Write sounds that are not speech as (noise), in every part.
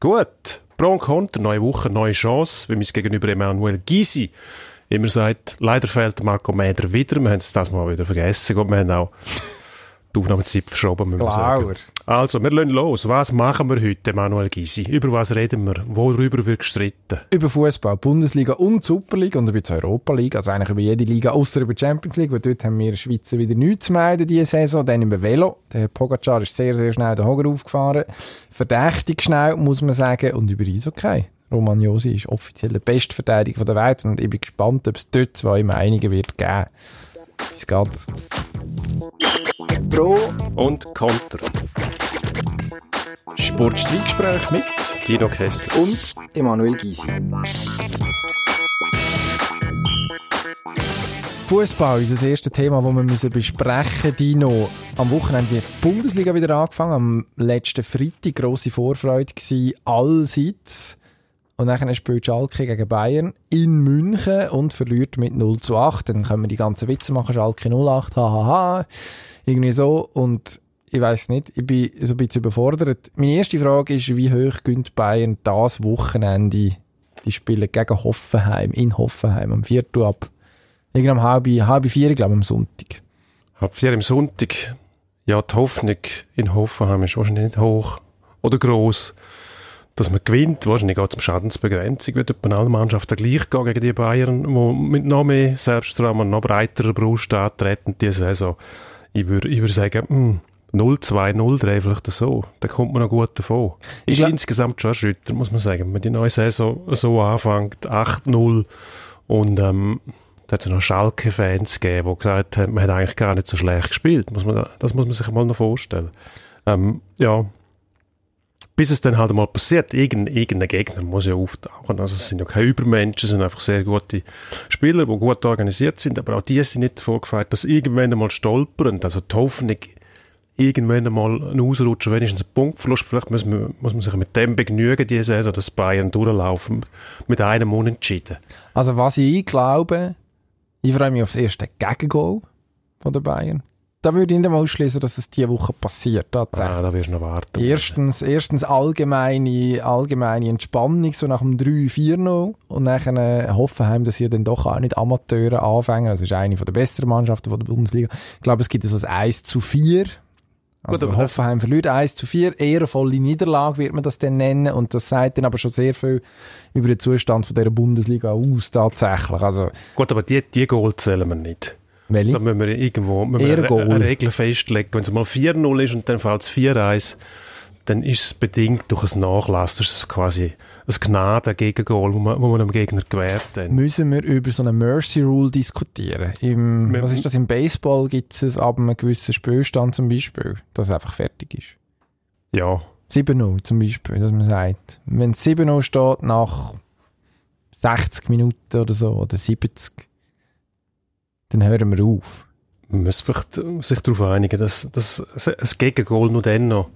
Gut, Pro und Contra, neue Woche, neue Chance, wie mein Gegenüber Emanuel Gysi immer sagt, leider fehlt Marco Mäder wieder, wir haben es das mal wieder vergessen, wir haben auch die Aufnahmezeit verschoben, müssen wir sagen. Also, wir lassen los. Was machen wir heute, Manuel Gysi? Über was reden wir? Worüber wird gestritten? Über Fußball, Bundesliga und Superliga und über die Europa League, also eigentlich über jede Liga, außer über die Champions League, weil dort haben wir Schweizer wieder nichts zu melden diese Saison. Dann über Velo. Der Pogacar ist sehr, sehr schnell den Hoger aufgefahren. Verdächtig schnell, muss man sagen. Und über Eishockey. Roman Josi ist offiziell der beste Verteidiger der Welt und ich bin gespannt, ob es dort zwei Meinungen wird geben. Es geht. Pro und Konter. Sportstreitgespräch mit Dino Kessler und Emanuel Gysi. Fußball ist das erste Thema, das wir müssen besprechen müssen. Dino, am Wochenende hat die Bundesliga wieder angefangen. Am letzten Freitag grosse Vorfreude gewesen, allseits. Und dann spielt Schalke gegen Bayern in München und verliert mit 0 zu 8. Dann können wir die ganzen Witze machen, Schalke 08, hahaha. Irgendwie so. Und ich weiß nicht, ich bin so ein bisschen überfordert. Meine erste Frage ist, wie hoch gönnt Bayern das Wochenende die Spiele gegen Hoffenheim, in Hoffenheim, am 4. ab? Irgendwie halb, halb vier, glaube ich, am Sonntag. Halb vier am Sonntag. Ja, die Hoffnung in Hoffenheim ist wahrscheinlich nicht hoch oder gross dass man gewinnt. Wahrscheinlich geht es um Schadensbegrenzung, wird alle Mannschaften gleich gehen gegen die Bayern, die mit noch mehr Selbstvertrauen und noch breiterer Brust antreten diese Saison. Ich würde ich würd sagen, 0-2-0-3 vielleicht so. Da kommt man noch gut davon. Ist ja. insgesamt schon erschütternd, muss man sagen. Wenn die neue Saison so anfängt, 8-0 und ähm, da hat es noch Schalke-Fans gegeben, die gesagt haben, man hat eigentlich gar nicht so schlecht gespielt. Muss man, das muss man sich mal noch vorstellen. Ähm, ja, bis es dann halt mal passiert, irgendein, irgendein Gegner muss ja auftauchen. Also es sind ja keine Übermenschen, es sind einfach sehr gute Spieler, die gut organisiert sind, aber auch die sind nicht vorgefeiert, dass irgendwann einmal stolpern, also die Hoffnung, irgendwann einmal ein Ausrutschen, wenigstens ein Punktverlust, vielleicht muss man, muss man sich mit dem begnügen, diese Saison, dass Bayern durchlaufen, mit einem Unentschieden. Also was ich glaube, ich freue mich auf das erste Gegengol von den Bayern da würde ich nicht mal ausschließen, dass es diese Woche passiert. Tatsächlich. Ah, da wirst du noch warten. Erstens, erstens allgemeine, allgemeine Entspannung, so nach dem 3-4-0. Und dann äh, Hoffenheim, dass sie dann doch auch nicht Amateure anfangen. Das ist eine der besseren Mannschaften der Bundesliga. Ich glaube, es gibt so ein 1 zu 4. Also Gut, Hoffenheim verliert 1 zu 4. Ehrenvolle Niederlage wird man das dann nennen. Und das sagt dann aber schon sehr viel über den Zustand von dieser Bundesliga aus, tatsächlich. Also, Gut, aber die, die Goal zählen wir nicht. Welche? Da müssen wir irgendwo müssen wir eine, eine Regel festlegen. Wenn es mal 4-0 ist und dann fällt es 4-1, dann ist es bedingt durch ein Nachlass. Das ist quasi ein Gnaden-Gegengol, wo man, wo man dem Gegner gewährt. Dann. Müssen wir über so eine Mercy Rule diskutieren? Im, was ist das? Im Baseball gibt es ab einem gewissen Spielstand zum Beispiel, dass es einfach fertig ist. Ja. 7-0 zum Beispiel, dass man sagt, wenn es 7-0 steht nach 60 Minuten oder so, oder 70, dann hören wir auf. Man muss vielleicht sich darauf einigen, dass, dass ein Gegengol nur dann noch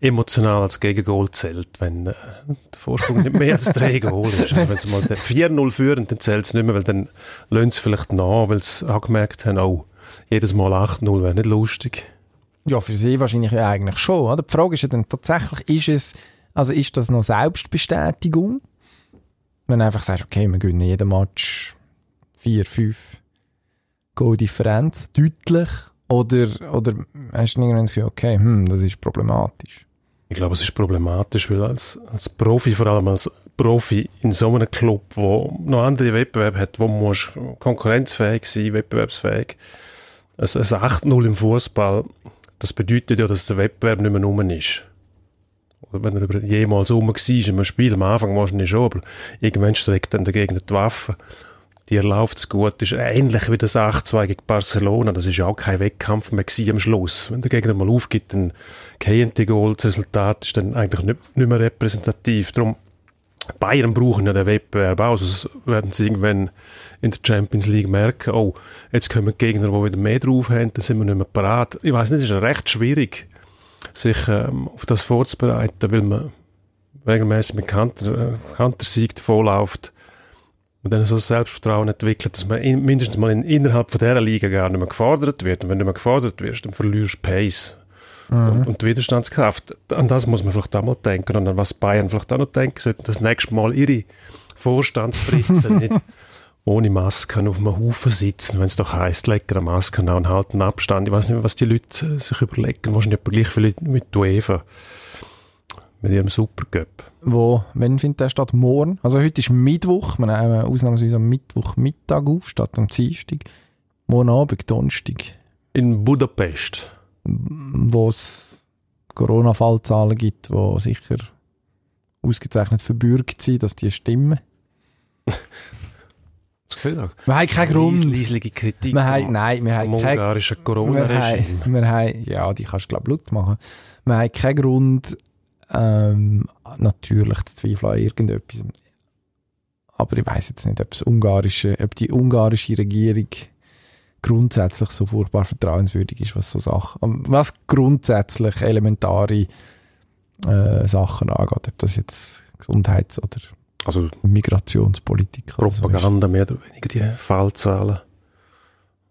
emotional als Gegengol zählt, wenn äh, der Vorsprung nicht mehr als drei Goal ist. Also wenn sie mal 4-0 führen, dann zählt es nicht mehr, weil dann lösen sie vielleicht nach, weil sie angemerkt haben, oh, jedes Mal 8-0 wäre nicht lustig. Ja, für sie wahrscheinlich ja eigentlich schon. Oder? Die Frage ist ja dann tatsächlich, ist es, also ist das noch Selbstbestätigung? Wenn du einfach sagst, okay, wir gewinnen jeden Match 4, 5, Goal-Differenz deutlich? Oder, oder hast du irgendwann gesagt, okay, hm, das ist problematisch? Ich glaube, es ist problematisch, weil als, als Profi, vor allem als Profi in so einem Club, wo noch andere Wettbewerbe hat, wo man konkurrenzfähig sein, wettbewerbsfähig. Ein 8-0 im Fußball, das bedeutet ja, dass der Wettbewerb nicht mehr rum ist. Oder wenn er jemals rum war in einem Spiel, am Anfang wahrscheinlich schon, aber irgendwann streckt dann der Gegner die Waffe dir läuft es gut. Ist ähnlich wie das 8-2 gegen Barcelona. Das ist auch kein Wettkampf mehr am Schluss. Wenn der Gegner mal aufgibt, dann die Goal. Das Resultat ist dann eigentlich nicht, nicht mehr repräsentativ. Darum, Bayern brauchen ja den Wettbewerb auch. Also werden sie irgendwann in der Champions League merken, oh, jetzt kommen Gegner, die wieder mehr drauf haben, dann sind wir nicht mehr parat. Ich weiß nicht, es ist recht schwierig, sich ähm, auf das vorzubereiten, weil man regelmäßig mit Kanter, äh, Kantersieg und dann so ein Selbstvertrauen entwickelt, dass man in, mindestens mal in, innerhalb von dieser Liga gar nicht mehr gefordert wird. Und wenn du nicht mehr gefordert wirst, dann verlierst du Pace. mhm. und, und, Widerstandskraft. An das muss man vielleicht auch mal denken und an was Bayern vielleicht auch noch denken sollten, das nächste Mal ihre Vorstandsfritzen (laughs) nicht ohne Masken auf einem Haufen sitzen, wenn es doch heisst, lecker eine Maske an und halten Abstand. Ich weiß nicht mehr, was die Leute äh, sich überlegen. Wahrscheinlich etwa gleich viele mit UEFA. Mit ihrem Supercup. Wo, wann findet der statt? Morgen? Also heute ist Mittwoch. Wir nehmen ausnahmsweise am Mittwochmittag auf, statt am Dienstag. Morgen Abend, Donnerstag. In Budapest. Wo es Corona-Fallzahlen gibt, die sicher ausgezeichnet verbürgt sind, dass die stimmen. (laughs) Wir haben keinen Grund. Leislige Kritik wir haben, nein, wir haben keinen ungarischen Corona-Regime. Wir, wir haben, ja, die kannst du, glaube ich, laut machen. Wir haben keinen Grund, ähm, natürlich zu zweifeln an irgendetwas. Aber ich weiß jetzt nicht, ob, das ungarische, ob die ungarische Regierung grundsätzlich so furchtbar vertrauenswürdig ist, was so Sachen, was grundsätzlich elementare äh, Sachen angeht, ob das jetzt Gesundheits- oder also Migrationspolitik. Propaganda so mehr oder weniger, die Fallzahlen.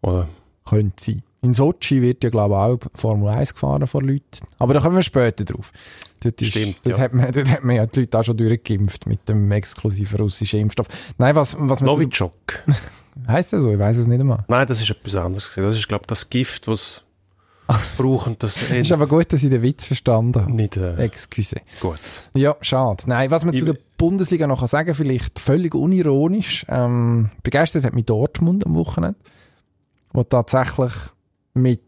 Oder? Könnte sein. In Sochi wird ja, glaube ich, auch Formel 1 gefahren von Leuten. Aber da kommen wir später drauf. Dort ist, Stimmt, dort ja. Hat man, dort hat man ja die Leute auch schon durchgeimpft mit dem exklusiven russischen Impfstoff. Nein, was, was man... Novichok. (laughs) Heißt das so? Ich weiß es nicht einmal. Nein, das ist etwas anderes. Das ist, glaube ich, das Gift, was (laughs) brauchen. Das ist aber gut, dass ich den Witz verstanden habe. Nicht, äh, Excuse. Gut. Ja, schade. Nein, was man ich zu der Bundesliga noch sagen kann, vielleicht völlig unironisch, ähm, begeistert hat mich Dortmund am Wochenende, wo tatsächlich mit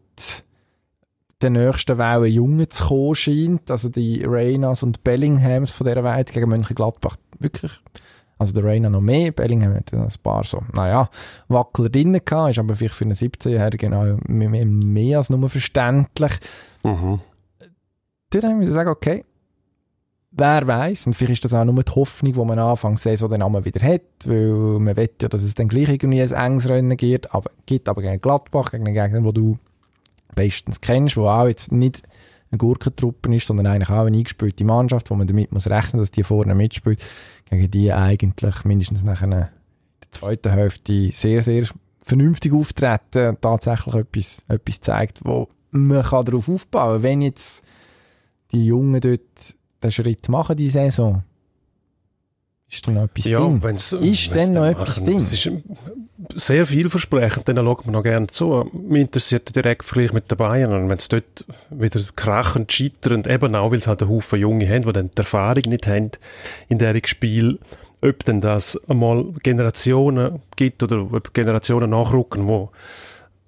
der nächsten Welle Jungen zu kommen scheint, also die Reynas und Bellinghams von dieser Welt gegen Mönchengladbach wirklich also der Reyna noch mehr, Bellingham hat ein paar so, naja, Wackler drinnen gehabt, ist aber vielleicht für einen 17-Jährigen auch mehr, als nur verständlich. Mhm. Dort haben wir sagen, okay, wer weiß und vielleicht ist das auch nur die Hoffnung, die man Anfang Saison den Namen wieder hat, weil man will ja, dass es dann gleich irgendwie ein enges Rennen gibt, aber, gibt aber gegen Gladbach, gegen einen Gegner, den du bestens kennst, wo auch jetzt nicht eine Gurkentruppe ist, sondern eigentlich auch eine eingespielte Mannschaft, wo man damit muss rechnen, dass die vorne mitspielt, gegen die eigentlich mindestens nach einer zweiten Hälfte sehr, sehr vernünftig auftreten tatsächlich etwas, etwas zeigt, wo man darauf aufbauen kann. Wenn jetzt die Jungen dort den Schritt machen, die Saison, ist da noch etwas ja, drin? Wenn's, ist denn noch etwas drin? Es ist sehr vielversprechend, dann schaut man noch gerne zu. Mich interessiert der direkte Vergleich mit den Bayern. Und wenn es dort wieder krachend, scheiternd, eben auch, weil es halt einen Haufen Junge haben, die dann die Erfahrung nicht haben in diesem Spiel, ob denn das einmal Generationen gibt oder ob Generationen nachrücken, wo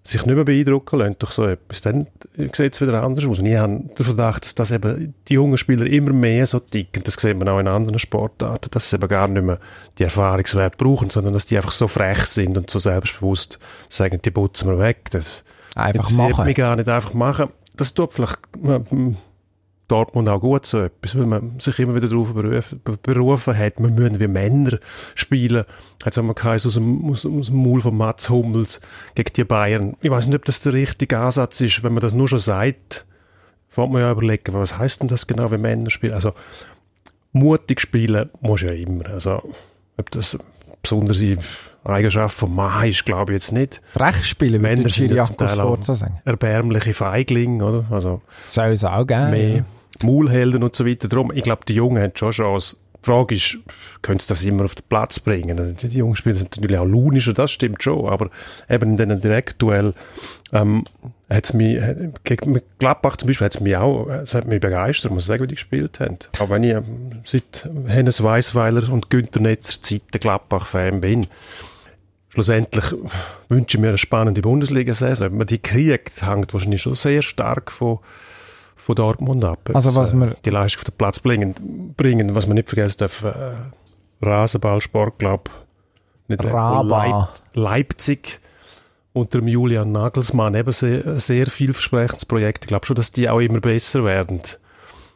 sich nicht mehr beeindrucken lassen durch so etwas, dann sieht es wieder anders aus. Und ich habe den Verdacht, dass das eben die jungen Spieler immer mehr so ticken, das sieht man auch in anderen Sportarten, dass sie eben gar nicht mehr die Erfahrungswerte brauchen, sondern dass die einfach so frech sind und so selbstbewusst sagen, die putzen wir weg. Das einfach machen. mich gar nicht einfach machen. Das tut vielleicht Dortmund auch gut so etwas, weil man sich immer wieder darauf berufen, berufen hat, wir müssen wie Männer spielen. Jetzt haben wir geheißen, aus dem, aus, aus dem Maul von Mats Hummels gegen die Bayern. Ich weiß nicht, ob das der richtige Ansatz ist. Wenn man das nur schon sagt, fängt man ja überlegen, was heißt denn das genau, wie Männer spielen? Also, mutig spielen muss ja immer. Also, ob das besondere Eigenschaft von Mann ist, glaube ich jetzt nicht. Frech spielen, Männer sind ja zum Teil auch sagen. erbärmliche Feiglinge, oder? Also, Soll es auch gerne. Mehr, Maulhelden und so weiter. Darum, ich glaube, die Jungen haben schon Chance. Die Frage ist, können sie das immer auf den Platz bringen? Die Jungen spielen sind natürlich auch launischer, das stimmt schon, aber eben in diesen Direktduell ähm, hat es mich, gegen Gladbach zum Beispiel hat es mich auch, es hat mich begeistert, muss ich sagen, wie die gespielt haben. Auch wenn ich ähm, seit Hennes Weisweiler und Günter Netzer Zeit der Gladbach-Fan bin, schlussendlich wünsche ich mir eine spannende Bundesliga-Saison. Ob man die kriegt, hängt wahrscheinlich schon sehr stark von von Dortmund ab. Also was wir die Leistung auf den Platz bringen, bringen was man nicht vergessen darf, äh, Rasenballsport, glaube nicht Leip Leipzig unter dem Julian Nagelsmann eben sehr, sehr vielversprechendes Projekt. Ich glaube schon, dass die auch immer besser werden.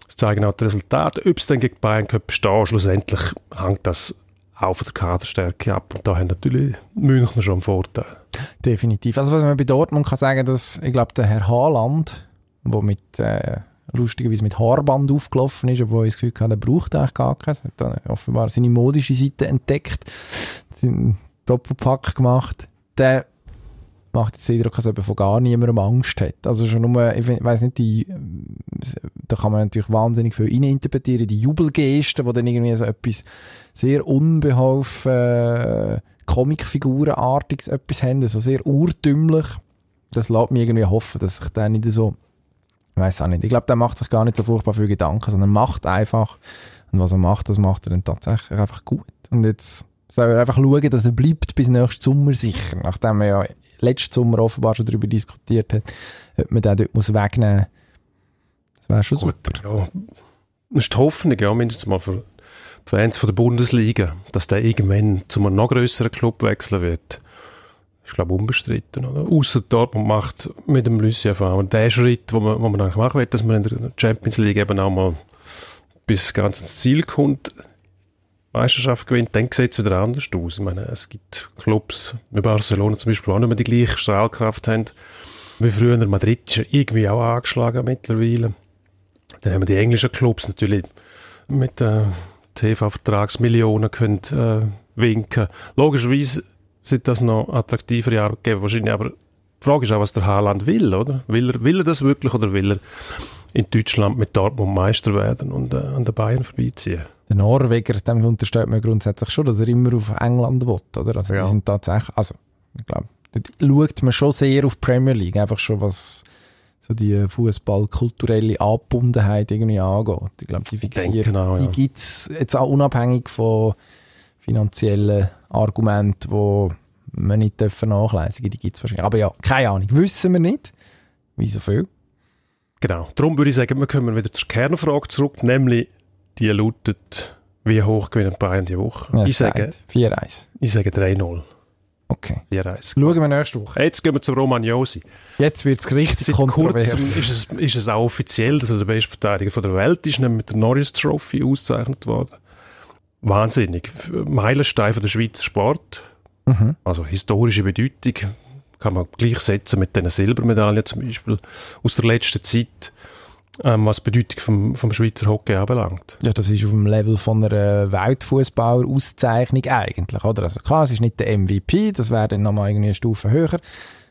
Das zeigen auch die Resultate. Ob es dann gegen Bayern Cup bestehen, schlussendlich hängt das auch von der Kaderstärke ab. Und da haben natürlich Münchner schon einen Vorteil. Definitiv. Also was man bei Dortmund kann sagen, dass ich glaube, der Herr Haaland wo mit, äh, lustigerweise mit Haarband aufgelaufen ist, obwohl ich das Gefühl hatte, er braucht eigentlich gar keins. Hat dann offenbar seine modische Seite entdeckt, seinen Doppelpack gemacht. Der macht jetzt den Eindruck, ob er von gar niemandem Angst hat. Also schon nur, ich weiss nicht, die, da kann man natürlich wahnsinnig viel interpretieren, die Jubelgesten, die dann irgendwie so etwas sehr unbeholfen, äh, Comicfigurenartiges etwas haben, so sehr urtümlich. Das lässt mich irgendwie hoffen, dass sich der nicht so, ich weiss auch nicht, ich glaube, der macht sich gar nicht so furchtbar viel Gedanken, sondern macht einfach, und was er macht, das macht er dann tatsächlich einfach gut. Und jetzt soll er einfach schauen, dass er bleibt bis nächsten Sommer sicher, nachdem er ja letzten Sommer offenbar schon darüber diskutiert hat, ob man den dort muss wegnehmen muss. Das wäre schon Gut, super. Ja. Das ist die Hoffnung, ja, mindestens mal für Fans von der Bundesliga, dass der irgendwann zu einem noch grösseren Club wechseln wird. Ich glaube, unbestritten, oder? Ausser Dortmund macht mit dem Lucien Favre der Schritt, wo man, man eigentlich machen will, dass man in der Champions League eben auch mal bis ganz ins Ziel kommt, Meisterschaft gewinnt, dann sieht es wieder anders aus. Ich meine, es gibt Clubs wie Barcelona zum Beispiel, die auch nicht mehr die gleiche Strahlkraft haben wie früher. Madrid ist irgendwie auch angeschlagen mittlerweile. Dann haben wir die englischen Clubs natürlich mit äh, TV-Vertragsmillionen können äh, winken. Logischerweise sind das noch attraktivere Arbeitgeber wahrscheinlich, aber die Frage ist auch, was der Haaland will, oder? Will er, will er das wirklich oder will er in Deutschland mit Dortmund Meister werden und äh, an den Bayern vorbeiziehen? Der Norweger, dem unterstellt man grundsätzlich schon, dass er immer auf England will, oder? Also, ja. die sind tatsächlich, also, ich glaube, schaut man schon sehr auf die Premier League, einfach schon was so die Fußballkulturelle Angebundenheit irgendwie angeht. Ich glaube, die Fixierung, auch, ja. die gibt's jetzt auch unabhängig von finanziellen Argumenten, die man nicht nachlesen dürfen, die gibt's wahrscheinlich. Aber ja, keine Ahnung, wissen wir nicht. Wie so viel. Genau. Darum würde ich sagen, wir kommen wieder zur Kernfrage zurück, nämlich die lautet, wie hoch gewinnen Bayern die Woche? Ja, ich sage 4-1. Ich sage 3-0. Okay. 4-1. Schauen wir nächste Woche. Jetzt gehen wir zum Romagnosi. Jetzt wird es richtig Seit kontrovers. kurzem ist es, ist es auch offiziell, dass er der beste Verteidiger der Welt ist, nämlich mit der Norris Trophy ausgezeichnet worden. Wahnsinnig. Meilenstein für den Schweizer Sport. Mhm. Also historische Bedeutung kann man gleichsetzen mit den Silbermedaillen zum Beispiel aus der letzten Zeit ähm, was die Bedeutung vom, vom Schweizer Hockey anbelangt. Ja, das ist auf dem Level von einer Weltfußballer-Auszeichnung eigentlich, oder? Also klar, es ist nicht der MVP, das wäre dann nochmal irgendwie eine Stufe höher.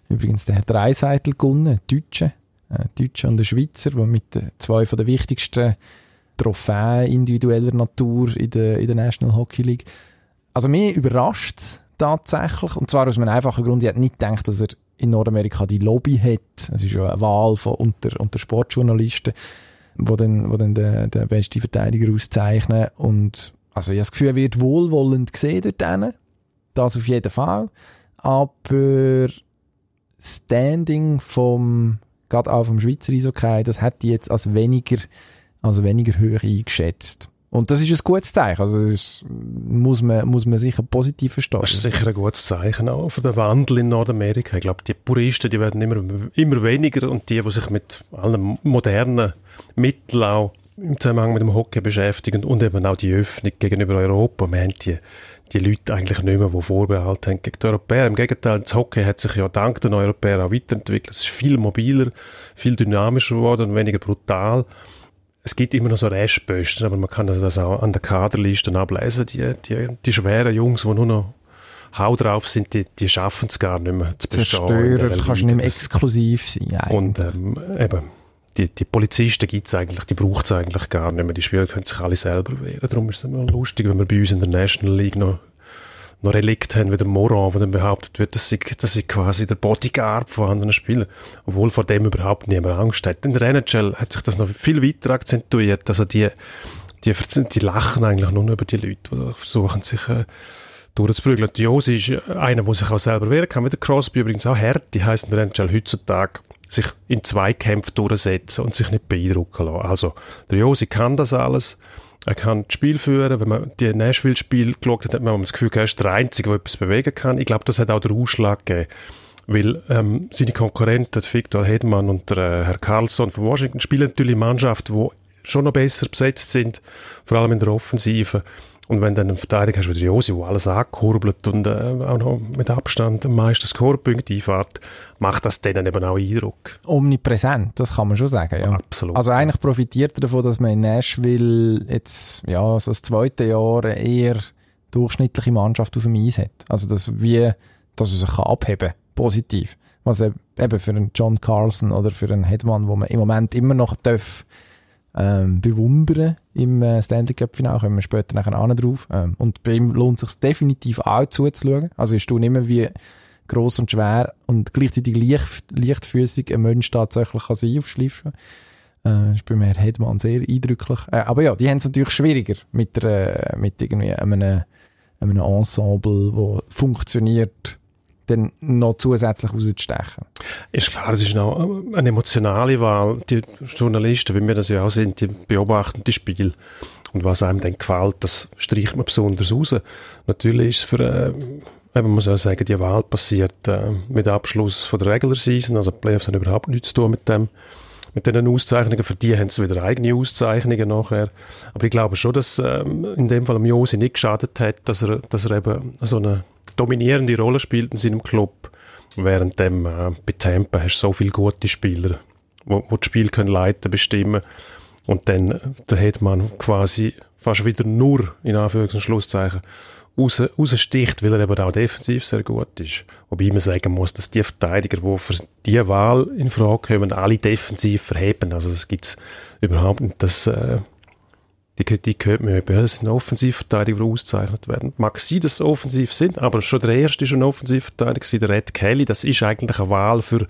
Übrigens, der hat Dreiseitel gewonnen, Deutsche, äh, Deutsche und der Schweizer, die mit zwei von den wichtigsten Trophäen individueller Natur in der, in der National Hockey League. Also mir überrascht es tatsächlich, und zwar aus einem einfachen Grund, ich hätte nicht gedacht, dass er in Nordamerika die Lobby hat. Es ist ja eine Wahl von unter, unter Sportjournalisten, wo dann, wo dann den, den besten Verteidiger auszeichnen. Und also ich habe das Gefühl, er wird wohlwollend gesehen dort denen. Das auf jeden Fall. Aber Standing vom, gerade auch vom Schweizer Eishockey, das hätte ich jetzt als weniger, als weniger hoch eingeschätzt. Und das ist ein gutes Zeichen. Also das ist, muss, man, muss man sicher positiv verstehen. Das ist sicher ein gutes Zeichen auch für den Wandel in Nordamerika. Ich glaube, die Puristen, die werden immer, immer weniger und die, die sich mit allen modernen Mitteln auch im Zusammenhang mit dem Hockey beschäftigen und eben auch die Öffnung gegenüber Europa. Wir haben die, die Leute eigentlich nicht mehr, die Vorbehalte haben gegen die Europäer. Im Gegenteil, das Hockey hat sich ja dank den Europäern auch weiterentwickelt. Es ist viel mobiler, viel dynamischer geworden und weniger brutal es gibt immer noch so Restposten, aber man kann das auch an der Kaderliste ablesen. Die, die, die schweren Jungs, die nur noch Hau drauf sind, die, die schaffen es gar nicht mehr zu bestehen. Zerstörer kannst du nicht mehr exklusiv sein. Eigentlich. Und ähm, eben, die, die Polizisten gibt's eigentlich, die braucht es eigentlich gar nicht mehr. Die Spieler können sich alle selber wehren. Darum ist es immer lustig, wenn wir bei uns in der National League noch noch Relikt haben wie der Moran, wo dann behauptet wird, dass sie, dass sie quasi der Bodyguard von anderen Spielern, obwohl vor dem überhaupt niemand Angst hat. In der NHL hat sich das noch viel weiter akzentuiert, also die, die, die lachen eigentlich nur über die Leute, die versuchen sich äh, durchzuprügeln. Die Josi ist einer, der sich auch selber wehren kann, wie der Crosby übrigens auch hart, die heisst in der NHL heutzutage sich in Zweikämpfen durchsetzen und sich nicht beeindrucken lassen. Also, der Josi kann das alles, er kann das Spiel führen. Wenn man die Nashville-Spiel geschaut hat, hat man das Gefühl, er ist der Einzige, der etwas bewegen kann. Ich glaube, das hat auch den Ausschlag gegeben. Weil ähm, seine Konkurrenten, Victor Hedman und der, äh, Herr Carlson von Washington, spielen natürlich Mannschaften, die schon noch besser besetzt sind, vor allem in der Offensive. Und wenn du dann einen Verteidiger hast wie der Josi, der alles angekurbelt und äh, auch noch mit Abstand am meisten Scorepunkte einfährt, macht das denen eben auch Eindruck. Omnipräsent, das kann man schon sagen, ja. Absolut. Also eigentlich profitiert er davon, dass man in Nashville jetzt, ja, so das zweite Jahr eher durchschnittliche Mannschaft auf dem Eis hat. Also, dass wie, dass er sich abheben kann positiv. Was eben für einen John Carlson oder für einen Headman, wo man im Moment immer noch darf, ähm, bewundern im äh, Stanley Cup Final, kommen wir später nachher auch drauf. Ähm, und bei ihm lohnt es sich definitiv auch zuzuschauen. Also ist du mehr wie gross und schwer und gleichzeitig leicht, leichtfüßig ein Mensch tatsächlich kann sein auf Schleifschuhe. Äh, ist bei mir Hedman sehr eindrücklich. Äh, aber ja, die haben es natürlich schwieriger mit, der, mit irgendwie einem, einem Ensemble, das funktioniert dann noch zusätzlich rauszustechen. Ist klar, es ist auch eine emotionale Wahl. Die Journalisten, wie wir das ja auch sind, die beobachten das Spiel. Und was einem dann gefällt, das streicht man besonders raus. Natürlich ist es für, äh, man muss auch sagen, die Wahl passiert äh, mit Abschluss von der Regular Season, also die Playoffs haben überhaupt nichts zu tun mit dem mit diesen Auszeichnungen. Für die haben sie wieder eigene Auszeichnungen nachher. Aber ich glaube schon, dass ähm, in dem Fall Josi nicht geschadet hat, dass er, dass er eben so eine dominierende Rolle spielt in seinem Club. Während dem, äh, bei Tampa hast du so viele gute Spieler, wo das Spiel können leiten, bestimmen. Und dann, äh, da hat man quasi fast wieder nur, in Anführungs- und Schlusszeichen, raus, raussticht, weil er eben auch defensiv sehr gut ist. Wobei man sagen muss, dass die Verteidiger, die für diese Wahl in Frage kommen, alle defensiv verheben. Also es gibt überhaupt nicht, dass äh, die Kritik hört man ja, es sind Offensivverteidiger, die ausgezeichnet werden. Mag sein, dass sie offensiv sind, aber schon der erste ist ein Offensivverteidiger, der Red Kelly. Das ist eigentlich eine Wahl für,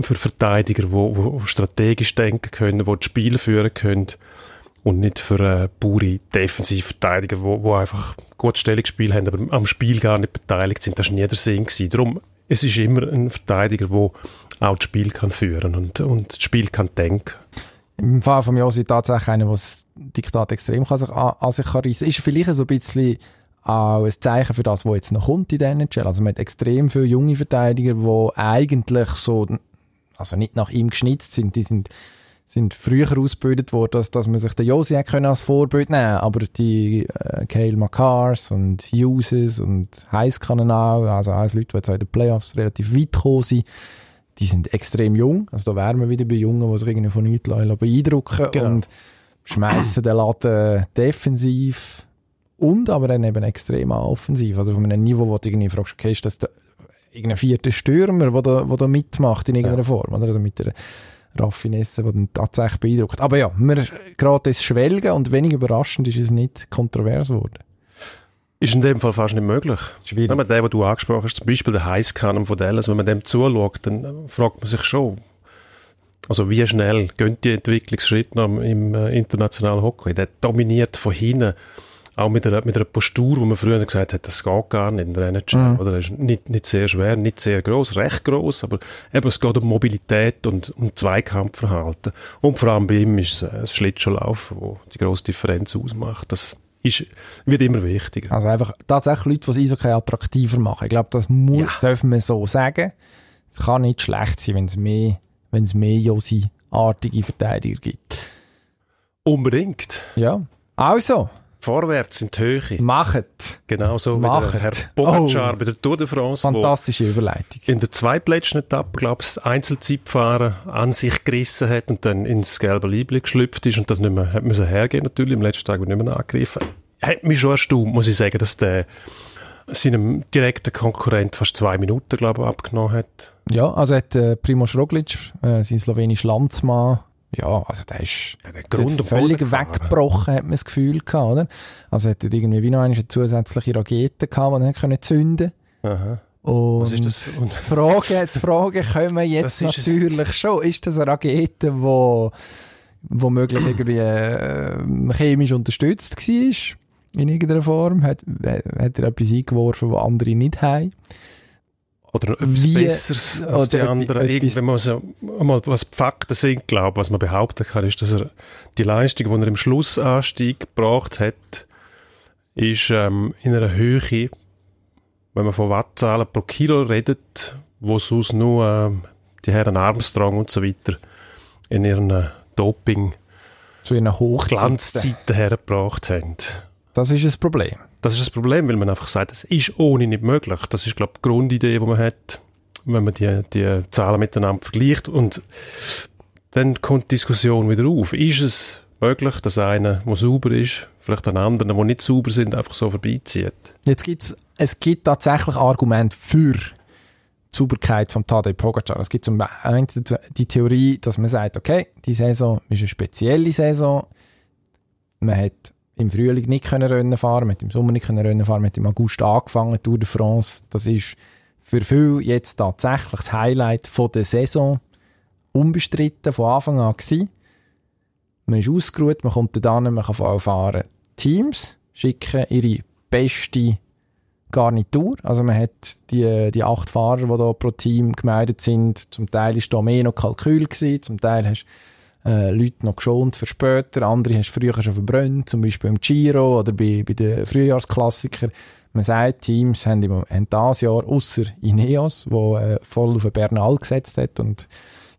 für Verteidiger, die, die strategisch denken können, die das Spiel führen können und nicht für äh, pure Defensivverteidiger, wo, wo einfach gutes Stellungsspiel haben, aber am Spiel gar nicht beteiligt sind. Das war nie der Sinn gewesen. Darum, es ist immer ein Verteidiger, der auch das Spiel kann führen und, und das Spiel kann denken. Im Fall von Josi tatsächlich einer, der das Diktat extrem kann sich an, an sich kann reissen. Ist vielleicht so ein bisschen auch ein Zeichen für das, was jetzt noch kommt in der NHL. Also man hat extrem viele junge Verteidiger, die eigentlich so, also nicht nach ihm geschnitzt sind, die sind sind früher ausgebildet worden, dass, dass man sich den Josi als Vorbild nehmen aber die äh, Cale Macars und Hughes und Heiskanen auch, also alles Leute, die jetzt auch in den Playoffs relativ weit gekommen sind, die sind extrem jung, also da wären wir wieder bei Jungen, die sich irgendwie von nichts beeindrucken genau. und schmeißen den Laden defensiv und aber dann eben extrem offensiv, also von einem Niveau, wo du irgendwie fragst, okay, ist das der, irgendein vierter Stürmer, der da, wo da mitmacht in irgendeiner ja. Form, oder? Also mit der Raffinesse, die dann tatsächlich beeindruckt. Aber ja, wir gerade das Schwelgen und wenig überraschend ist es nicht kontrovers geworden. Ist in dem Fall fast nicht möglich. Schwierig. Wenn man den, den du angesprochen hast, zum Beispiel der Heißkann von Dallas, wenn man dem zuschaut, dann fragt man sich schon, also wie schnell gehen die Entwicklungsschritte im äh, internationalen Hockey? Der dominiert von hinten auch mit einer, mit einer Postur, wo man früher gesagt hat, das geht gar nicht in der NHL. Mhm. Oder ist nicht, nicht sehr schwer, nicht sehr groß, recht groß, aber eben es geht um Mobilität und um Zweikampfverhalten. Und vor allem bei ihm ist es äh, das Schlittschuhlaufen, wo die grosse Differenz ausmacht. Das ist, wird immer wichtiger. Also einfach tatsächlich Leute, die es Eishockey attraktiver machen. Ich glaube, das muss, ja. dürfen wir so sagen. Es kann nicht schlecht sein, wenn es mehr, wenn es mehr Josi-artige Verteidiger gibt. Unbedingt. Ja. Also, Vorwärts in die Höhe. Machet. Genauso wie der Herr Pogacar oh. bei der Tour de France. Fantastische Überleitung. In der zweitletzten Etappe, glaube ich, das Einzelzeitfahren an sich gerissen hat und dann ins gelbe Liebling geschlüpft ist und das nicht mehr hat müssen hergehen natürlich. Im letzten Tag wird nicht mehr angegriffen. Hat mich schon erstaunt, muss ich sagen, dass der seinem direkten Konkurrent fast zwei Minuten, glaube ich, abgenommen hat. Ja, also hat äh, Primoz Roglic, äh, sein slowenischer Landsmann, ja, also der ist ja, der völlig weggebrochen, hat man das Gefühl gehabt, oder? Also hat er irgendwie wie noch eine zusätzliche Rakete gehabt, die er können zünden Aha. Und, Was ist das? Und die Frage, die Frage (laughs) kommen jetzt natürlich es. schon. Ist das eine Rakete, die womöglich irgendwie äh, chemisch unterstützt war? In irgendeiner Form? Hat, hat er etwas eingeworfen, was andere nicht haben? Oder noch etwas Wie, Besseres als die anderen. Wenn man so, einmal was die Fakten sind, glaube was man behaupten kann, ist, dass er die Leistung, die er im Schlussanstieg gebracht hat, ist ähm, in einer Höhe, wenn man von Wattzahlen pro Kilo redet, wo sonst nur ähm, die Herren Armstrong und so weiter in ihren äh, Doping zu ihren Glanzzeiten hergebracht haben. Das ist das Problem. Das ist das Problem, weil man einfach sagt, es ist ohne nicht möglich. Das ist, glaube ich, die Grundidee, die man hat, wenn man die, die Zahlen miteinander vergleicht. Und dann kommt die Diskussion wieder auf. Ist es möglich, dass einer, der sauber ist, vielleicht einen anderen, die nicht sauber sind, einfach so vorbeizieht? Jetzt gibt's, es gibt tatsächlich Argumente für Sauberkeit von Tadej Pogacar. Es gibt zum einen die Theorie, dass man sagt, okay, die Saison ist eine spezielle Saison. Man hat im Frühling nicht können Rennen fahren, hat im Sommer nicht können Rennen fahren, hat im August angefangen, Tour de France. Das ist für viele jetzt tatsächlich das Highlight von der Saison. Unbestritten von Anfang an gewesen. Man ist ausgeruht, man kommt dann, man kann fahren. Teams schicken ihre beste Garnitur. Also man hat die, die acht Fahrer, die da pro Team gemeldet sind. Zum Teil ist da mehr noch Kalkül gewesen, zum Teil hast äh, Leute noch geschont für später, andere hast du früher schon verbrannt, zum Beispiel im Giro oder bei, bei den Frühjahrsklassikern. Man sagt, Teams haben, im, haben dieses Jahr, außer Ineos, wo äh, voll auf Bernal gesetzt hat und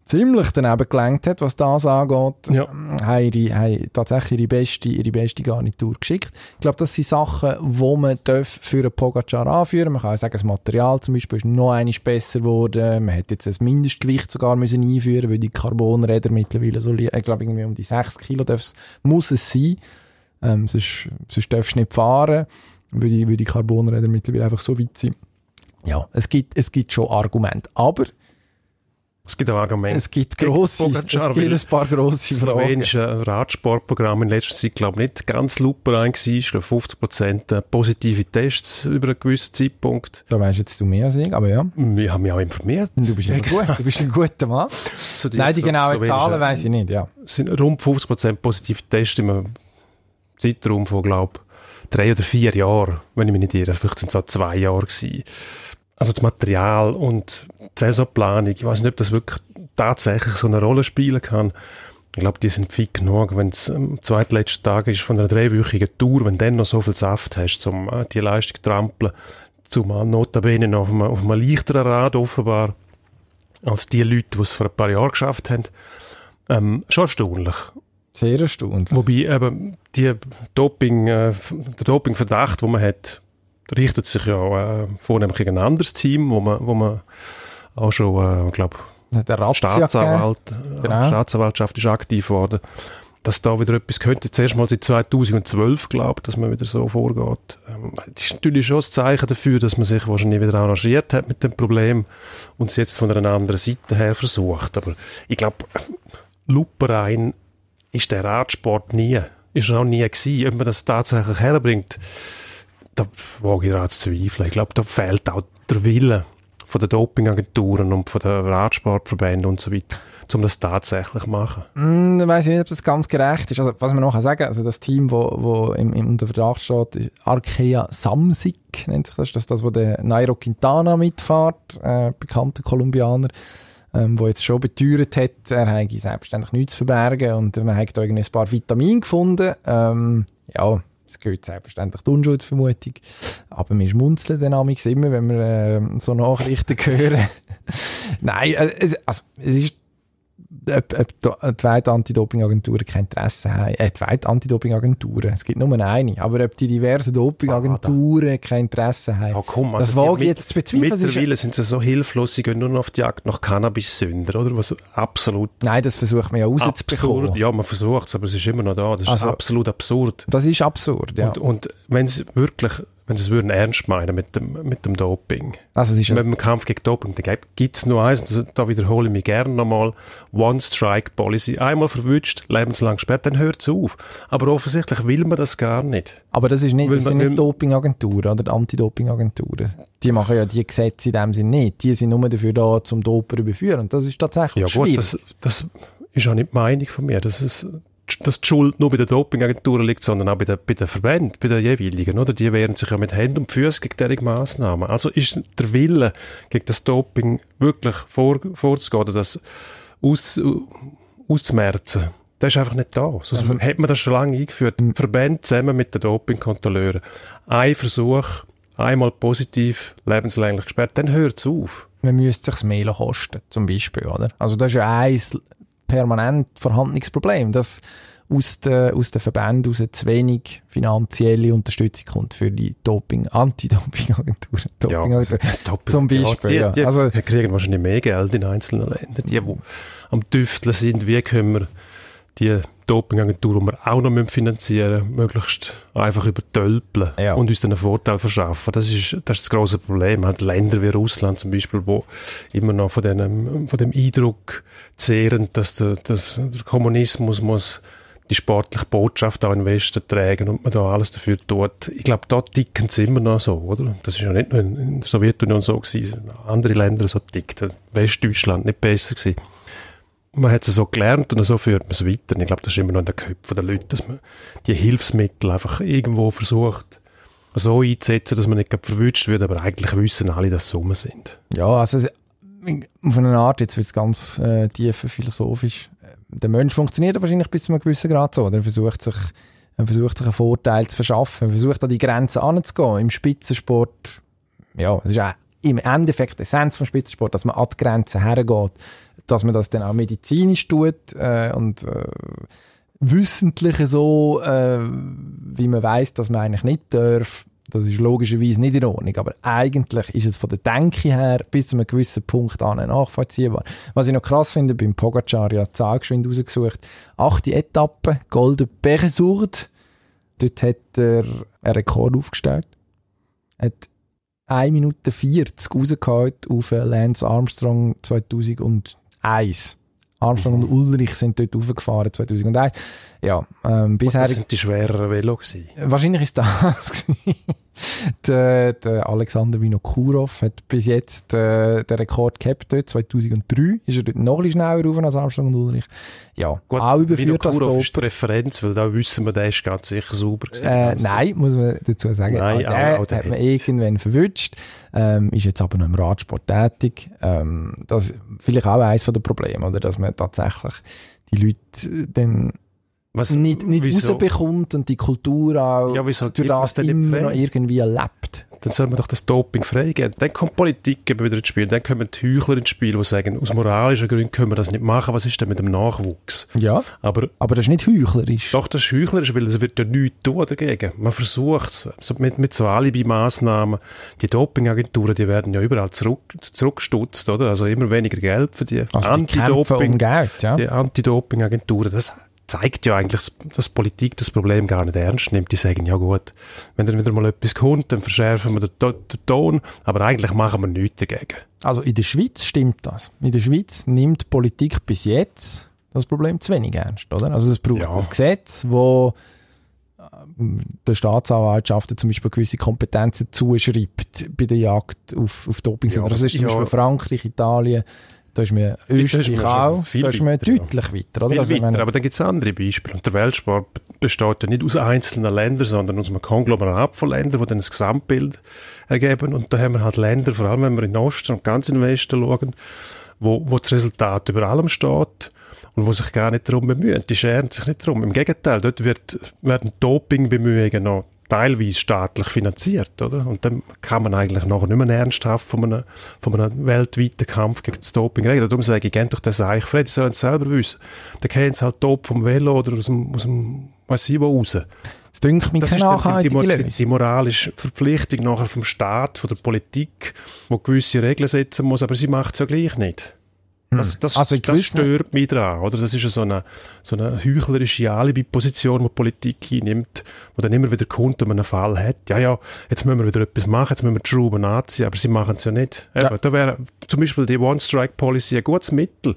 ziemlich daneben gelenkt hat, was das angeht, ja. haben, die, haben tatsächlich ihre beste, ihre beste Garnitur geschickt. Ich glaube, das sind Sachen, die man für einen Pogacar anführen Man kann auch sagen, das Material zum Beispiel ist noch einiges besser geworden. Man hätte jetzt ein Mindestgewicht sogar müssen einführen weil die Carbonräder mittlerweile so, ich glaube, irgendwie um die 6 Kilo muss es sein. Ähm, sonst, sonst darfst du nicht fahren, weil die, weil die Carbonräder mittlerweile einfach so weit sind. Ja, es gibt, es gibt schon Argumente. Aber es gibt auch Argumente. Es gibt grosse, es gibt ein paar grosse Fragen. Das slowenische Radsportprogramm in letzter Zeit, glaube ich, nicht ganz luperein war. Ich glaube, 50 Prozent äh, positive Tests über einen gewissen Zeitpunkt. Da weißt jetzt du mehr als ich, aber ja. Wir haben mich auch informiert. Du bist, ein, (laughs) gut, du bist ein guter Mann. So die Nein, die genauen Zahlen weiss ich nicht, ja. Es sind rund 50 Prozent positive Tests im Zeitraum von, glaube ich, drei oder vier Jahren, wenn ich mich nicht irre. Vielleicht sind es auch zwei Jahre gewesen. Also das Material und die Saisonplanung, ich weiß nicht, ob das wirklich tatsächlich so eine Rolle spielen kann. Ich glaube, die sind fit genug, wenn es am zweitletzten Tag ist von einer dreiwöchigen Tour, wenn du dann noch so viel Saft hast, um äh, die Leistung zu trampeln, zumal notabene noch auf einem, auf einem leichteren Rad offenbar, als die Leute, die es vor ein paar Jahren geschafft haben. Ähm, schon erstaunlich. Sehr erstaunlich. Wobei eben die Doping, äh, der Dopingverdacht, den man hat, richtet sich ja äh, vornehmlich gegen ein anderes Team, wo man, wo man auch schon, äh, glaube Staatsanwalt, äh, genau. Staatsanwaltschaft ist aktiv worden, dass da wieder etwas könnte. Zuerst mal seit 2012, glaube dass man wieder so vorgeht. Ähm, das ist natürlich schon ein Zeichen dafür, dass man sich wahrscheinlich wieder arrangiert hat mit dem Problem und es jetzt von einer anderen Seite her versucht. Aber ich glaube, Luperein ist der Radsport nie. Ist auch nie gewesen. Ob man das tatsächlich herbringt, da wage ich daran zu zweifeln. Ich glaube, da fehlt auch der Wille von den Dopingagenturen und von den Radsportverbänden und so weiter, um das tatsächlich zu machen. Mm, dann weiss ich nicht, ob das ganz gerecht ist. Also, was man noch sagen also das Team, wo, wo im, im unter Verdacht steht, ist Arkea Samsic, nennt sich das. Das ist das, wo der Nairo Quintana mitfährt, äh, bekannter Kolumbianer ähm, wo jetzt schon beteuert hat, er habe selbstständig nichts zu verbergen und man hat da irgendwie ein paar Vitamine gefunden. Ähm, ja, es gilt selbstverständlich die Unschuldsvermutung. Aber wir schmunzeln dann immer, wenn wir äh, so Nachrichten (laughs) hören. Nein, äh, also, es ist ob, ob die Welt-Anti-Doping-Agenturen kein Interesse haben, äh, die Welt-Anti-Doping-Agenturen, es gibt nur eine, aber ob die diversen Doping-Agenturen kein Interesse haben, oh, komm, also das wage ich jetzt zu bezweifeln. Mittlerweile sind sie so hilflos, sie gehen nur noch auf die Jagd nach Cannabis-Sünder, oder? Was absolut... Nein, das versucht man ja rauszubekommen. Ja, man versucht es, aber es ist immer noch da. Das ist also, absolut absurd. Das ist absurd, ja. Und, und wenn es wirklich wenn sie es würden ernst meinen mit dem, mit dem Doping. Also es ist mit dem Kampf gegen Doping, dann gibt es nur eins, und da wiederhole ich mich gerne nochmal, One-Strike-Policy. Einmal verwünscht, lebenslang sperrt, dann hört es auf. Aber offensichtlich will man das gar nicht. Aber das ist nicht, das sind nicht Dopingagenturen oder Anti-Doping-Agenturen. Die machen ja die Gesetze in dem Sinne nicht. Die sind nur dafür da, zum Doper überführen. Und das ist tatsächlich ja, schwierig. Ja gut, das, das ist auch nicht die Meinung von mir. Das ist dass die Schuld nur bei der Dopingagentur liegt, sondern auch bei den, bei den Verbänden, bei den jeweiligen, oder? Die wehren sich ja mit Händen und Füßen gegen diese Massnahmen. Also ist der Wille, gegen das Doping wirklich vor, vorzugehen oder das aus, auszumerzen, der ist einfach nicht da. Sonst also, hat man das schon lange eingeführt. Mhm. Verbände zusammen mit den Dopingkontrolleuren. Ein Versuch, einmal positiv, lebenslänglich gesperrt, dann hört es auf. Man müsste sich mehr kosten, zum Beispiel, oder? Also das ist ja ein permanent vorhandenes Problem, dass aus den, aus den Verbänden aus zu wenig finanzielle Unterstützung kommt für die Doping, Anti-Doping-Agenturen. (laughs) Doping ja, zum Beispiel. Ja, die, die, also, kriegen wahrscheinlich mehr Geld in einzelnen Ländern. Die, die am Tüfteln sind, wie können wir die Dopingagentur, die wir auch noch finanzieren müssen, möglichst einfach übertölpeln Ja. und uns dann einen Vorteil verschaffen. Das ist das, ist das große Problem. Halt Länder wie Russland zum Beispiel, wo immer noch von dem, von dem Eindruck zehren, dass der, dass der Kommunismus muss die sportliche Botschaft auch in den Westen tragen und man da alles dafür tut. Ich glaube, da ticken sie immer noch so, oder? Das ist ja nicht nur in, in der Sowjetunion so gewesen, andere Länder so tickten. Westdeutschland nicht besser gewesen. Man hat es so gelernt und so führt man es weiter. Und ich glaube, das ist immer noch in den Köpfen der Leute, dass man die Hilfsmittel einfach irgendwo versucht, so einzusetzen, dass man nicht verwünscht wird, aber eigentlich wissen alle, dass Summen sind. Ja, also auf eine Art, jetzt wird es ganz äh, tief philosophisch. Der Mensch funktioniert wahrscheinlich bis zu einem gewissen Grad so. Er versucht sich, er versucht sich einen Vorteil zu verschaffen. Er versucht an die Grenzen anzugehen. Im Spitzensport, ja, es ist auch im Endeffekt die Essenz vom Spitzensport, dass man an die Grenzen hergeht, dass man das dann auch medizinisch tut äh, und äh, wissentlich so, äh, wie man weiß, dass man eigentlich nicht darf. Das ist logischerweise nicht in Ordnung, aber eigentlich ist es von der Denke her bis zu einem gewissen Punkt an nachvollziehbar. Was ich noch krass finde, beim Pogacar, ja, die Zahl geschwind rausgesucht, achte Etappe, Golden Beresurt, dort hat er einen Rekord aufgestellt, hat 1 Minute 40 rausgehauen auf Lance Armstrong 2001. Armstrong und Ulrich sind dort aufgefahren 2001. Ja, ähm, bisher... Das sind die schwereren Velo gewesen. Wahrscheinlich ist das. (laughs) (laughs) der, der Alexander Vinokurov hat bis jetzt äh, den Rekord gehabt dort. 2003 ist er dort noch ein bisschen schneller rauf als Armstrong und Ulrich. Ja, Gut, auch überführt als Vinokurov ist die Doper. Referenz, weil da wissen wir, der ist ganz sicher sauber gewesen. Äh, Also, nein, muss man dazu sagen. Nein, auch der auch- der hat man irgendwann verwünscht. Ähm, ist jetzt aber noch im Radsport tätig. Ähm, das ist vielleicht auch eines der Probleme, oder? Dass man tatsächlich die Leute äh, dann was, nicht, nicht wieso? rausbekommt und die Kultur auch Ja, wieso durch das immer noch irgendwie lebt. Dann soll man doch das Doping freigeben. Dann kommt Politik eben wieder ins Spiel. Dann kommen die Heuchler ins Spiel, die sagen, aus moralischen Gründen können wir das nicht machen. Was ist denn mit dem Nachwuchs? Ja, Aber aber das ist nicht heuchlerisch. doch, das ist heuchlerisch, weil es wird ja nichts tun dagegen. Man versucht es. Also mit, mit so Alibi-Massnahmen. Die Dopingagenturen, die werden ja überall zurück, zurückgestutzt, oder? Also immer weniger Geld für die Also um Anti-Doping. Geld, ja. Die Anti-Doping-Agenturen, das zeigt ja eigentlich, dass- Politik das Problem gar nicht ernst nimmt. Die sagen, ja gut, wenn dann wieder mal etwas kommt, dann verschärfen wir den, den Ton, aber eigentlich machen wir nichts dagegen. Also in der Schweiz stimmt das. In der Schweiz nimmt Politik bis jetzt das Problem zu wenig ernst, oder? Also es braucht Ja. ein Gesetz, wo ähm, der Staatsanwaltschaften zum Beispiel gewisse Kompetenzen zuschreibt bei der Jagd auf, auf Doping. Ja, das ist zum ja. Beispiel Frankreich, Italien, da ist man Österreich auch, viel da ist man weiter, deutlich weiter, oder? Viel Also, weiter, aber dann gibt es andere Beispiele. Und der Weltsport besteht ja nicht aus einzelnen Ländern, sondern aus einem Konglomerat von Ländern, die dann ein Gesamtbild ergeben. Und da haben wir halt Länder, vor allem wenn wir in den Osten und ganz in den Westen schauen, wo, wo das Resultat über allem steht und wo sich gar nicht darum bemühen. Die scheren sich nicht darum. Im Gegenteil, dort wird, werden Dopingbemühungen noch teilweise staatlich finanziert, oder? Und dann kann man eigentlich nachher nicht mehr ernsthaft von einem, von einem weltweiten Kampf gegen das Doping reden. Darum sage ich, gebt doch das eigentlich frei, die sollen es selber wissen. Dann kennen sie halt Top vom Velo oder aus dem, aus dem weiss ich wo raus. es dünkt mich Das ist die, die, die moralische Verpflichtung nachher vom Staat, von der Politik, wo gewisse Regeln setzen muss, aber sie macht es ja gleich nicht. Das, das, Also das stört mich daran, oder? Das ist ja so eine, so eine heuchlerische Alibi-Position, die die Politik einnimmt, wo dann immer wieder kommt, wenn man einen Fall hat. Ja, ja, jetzt müssen wir wieder etwas machen, jetzt müssen wir die Schrauben anziehen, aber sie machen es ja nicht. Ja. Eben, Da wäre zum Beispiel die One-Strike-Policy ein gutes Mittel,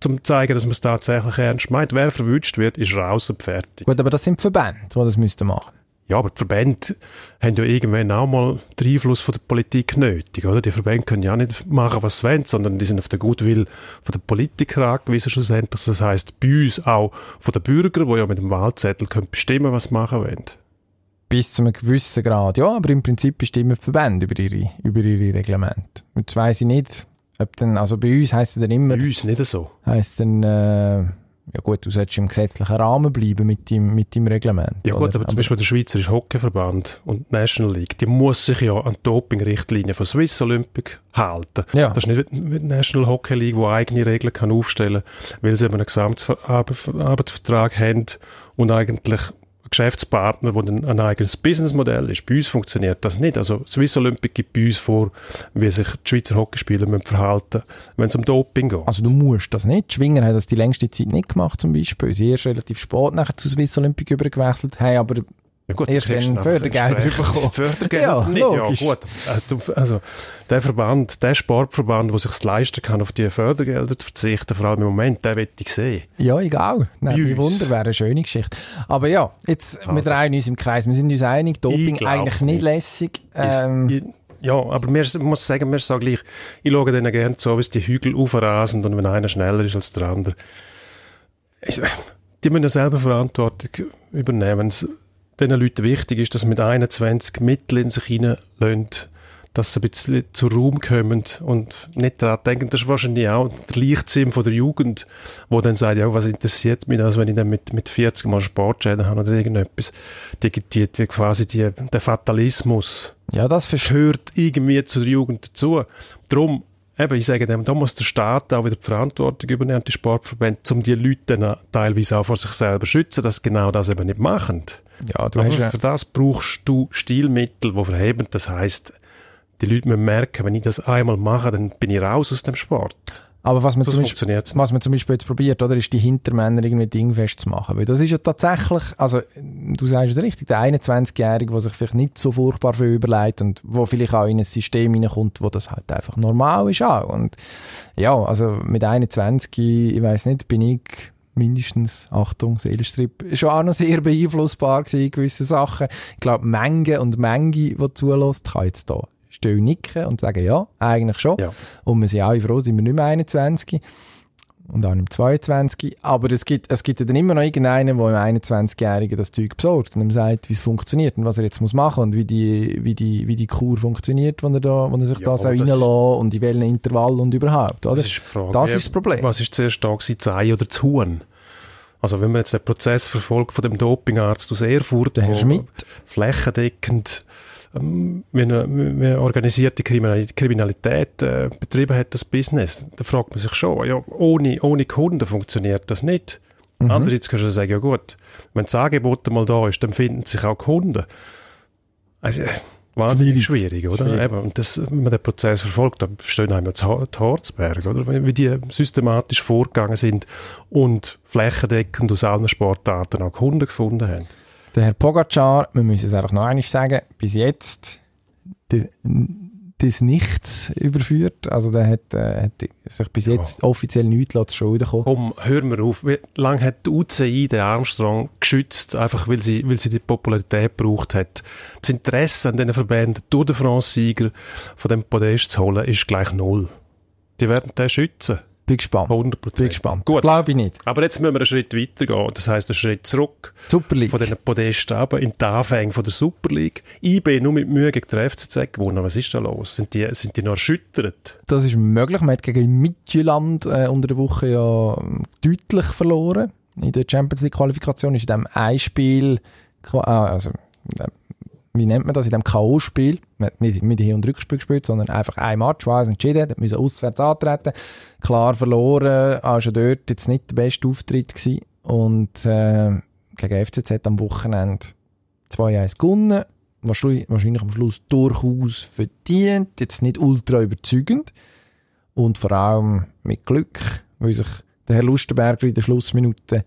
zum zu zeigen, dass man es tatsächlich ernst meint. Wer verwünscht wird, ist raus und fertig. Gut, aber das sind Verbände, die das müssten machen. Ja, aber die Verbände haben ja irgendwann auch mal den Einfluss von der Politik nötig, oder? Die Verbände können ja nicht machen, was sie wollen, sondern die sind auf den Gutwill von der Politiker angewiesen schlussendlich. Das heisst, bei uns auch von den Bürgern, die ja mit dem Wahlzettel können bestimmen, was sie machen wollen. Bis zu einem gewissen Grad, ja, aber im Prinzip bestimmen die Verbände über ihre, über ihre Reglemente. Und jetzt weiss ich nicht, ob dann, also bei uns heisst es dann immer, Bei uns nicht so. heisst dann, äh, ja gut, du solltest im gesetzlichen Rahmen bleiben mit dem, mit dem Reglement. Ja gut, oder? aber zum Beispiel der Schweizerische Hockeyverband und die National League, die muss sich ja an die Doping-Richtlinien von Swiss Olympic halten. Ja. Das ist nicht wie die National Hockey League, die eigene Regeln kann aufstellen kann, weil sie eben einen Gesamtarbeitsvertrag haben und eigentlich Geschäftspartner, der ein eigenes Businessmodell ist. Bei uns funktioniert das nicht. Also Swiss Olympic gibt bei uns vor, wie sich die Schweizer Hockeyspieler verhalten wenn es um Doping geht. Also du musst das nicht. Die Schwinger haben das die längste Zeit nicht gemacht zum Beispiel. Sie erst relativ spät nachher zu Swiss Olympic übergewechselt, haben aber ja gut, Erst wenn Fördergelder bekommen. (laughs) Fördergelder ja, nicht, logisch. ja gut. Äh, also der Verband, der Sportverband, der sich leisten kann, auf die Fördergelder zu verzichten, vor allem im Moment, den will ich sehen. Ja, egal. Nein, Wunder wäre eine schöne Geschichte. Aber ja, jetzt, also, wir drehen uns im Kreis. Wir sind uns einig, Doping eigentlich nicht lässig. Ähm, ist, ja, aber mir muss sagen, wir sagen gleich, ich schaue denen gerne so, wie die Hügel aufrasen und wenn einer schneller ist als der andere. Ich, die müssen selber Verantwortung übernehmen den Leuten wichtig ist, dass sie mit 21 Mittel in sich hineinlassen, dass sie ein bisschen zur Raum kommen und nicht daran denken, das ist wahrscheinlich auch der Leichtsinn von der Jugend, wo dann sagt, ja, was interessiert mich das, wenn ich dann mit, mit 40 Mal Sportschäden habe oder irgendetwas, digitiert wie quasi die, der Fatalismus. Ja, das gehört irgendwie zu der Jugend dazu. Darum eben, ich sage dem, da muss der Staat auch wieder die Verantwortung übernehmen, die Sportverbände, um die Leute dann teilweise auch vor sich selber zu schützen, dass sie genau das eben nicht machen. Ja, du Aber hast für das brauchst du Stilmittel, die verheben. Das heißt, die Leute müssen merken, wenn ich das einmal mache, dann bin ich raus aus dem Sport. Aber was man, zum Beispiel, was man zum Beispiel jetzt probiert, oder, ist die Hintermänner irgendwie dingfest zu machen. Weil das ist ja tatsächlich, also, du sagst es richtig, der 21-Jährige, der sich vielleicht nicht so furchtbar viel überlegt und wo vielleicht auch in ein System hineinkommt, wo das halt einfach normal ist auch. Und, ja, also, mit 21, ich weiß nicht, bin ich mindestens, Achtung, Seelenstrip, schon auch noch sehr beeinflussbar gewesen in gewissen Sachen. Ich glaube, Menge und Menge, die zulässt, kann jetzt da still nicken und sagen, ja, eigentlich schon. Ja. Und wir sind alle froh, sind wir nicht mehr 21 und auch nicht 22. Aber es gibt, es gibt ja dann immer noch irgendeinen, der im 21-Jährigen das Zeug besorgt und ihm sagt, wie es funktioniert und was er jetzt muss machen und wie die, wie die, wie die Kur funktioniert, wenn er da, wenn er sich ja, das auch reinlässt und in welchen Intervall und überhaupt, oder? Das ist, Frage, das ist das Problem. Was ist zuerst da gewesen, das Ei oder das Huhn? Also wenn man jetzt den Prozess verfolgt von dem Dopingarzt aus Erfurt, der Herr Schmidt, flächendeckend ähm, eine organisierte Kriminalität äh, betrieben hat, das Business, da fragt man sich schon, ja, ohne, ohne Kunden funktioniert das nicht. Mhm. Andererseits kannst du sagen, ja gut, wenn das Angebot mal da ist, dann finden sich auch Kunden. Also, äh, wahnsinnig schwierig, schwierig oder? Schwierig. Eben, und das, wenn man den Prozess verfolgt, da stehen einem die Harzberge, oder? Wie die systematisch vorgegangen sind und flächendeckend aus allen Sportarten auch Kunden gefunden haben. Der Herr Pogacar, wir müssen es einfach noch einmal sagen, bis jetzt das Nichts überführt. Also der hat, äh, hat sich bis jetzt ja. offiziell nichts zu Schulden gekommen. Komm, hör mir auf. Wie lange hat die UCI den Armstrong geschützt, einfach weil sie, weil sie die Popularität gebraucht hat? Das Interesse an diesen Verbänden, Tour de France-Sieger von dem Podest zu holen, ist gleich null. Die werden den schützen. Bin gespannt. 100%. Bin gespannt. Gut. Glaube ich nicht. Aber jetzt müssen wir einen Schritt weiter gehen. Das heisst, einen Schritt zurück. Super League. Von diesen Podesten aber in die Anfänge von der Super League. IB nur mit Mühe gegen den FCZ gewonnen. Was ist da los? Sind die, sind die noch erschüttert? Das ist möglich. Man hat gegen Midtjylland äh, unter der Woche ja ähm, deutlich verloren. In der Champions League Qualifikation ist in dem ein Spiel, ah, also, wie nennt man das, in dem K.O.-Spiel, man hat nicht mit Hin- und Rückspiel gespielt, sondern einfach ein Match, war es entschieden, hat müssen auswärts antreten, klar verloren, auch schon dort jetzt nicht der beste Auftritt gewesen. Und äh, gegen FCZ am Wochenende 2-1 gewonnen, wahrscheinlich, wahrscheinlich am Schluss durchaus verdient, jetzt nicht ultra überzeugend. Und vor allem mit Glück, weil sich der Herr Lustenberger in der Schlussminute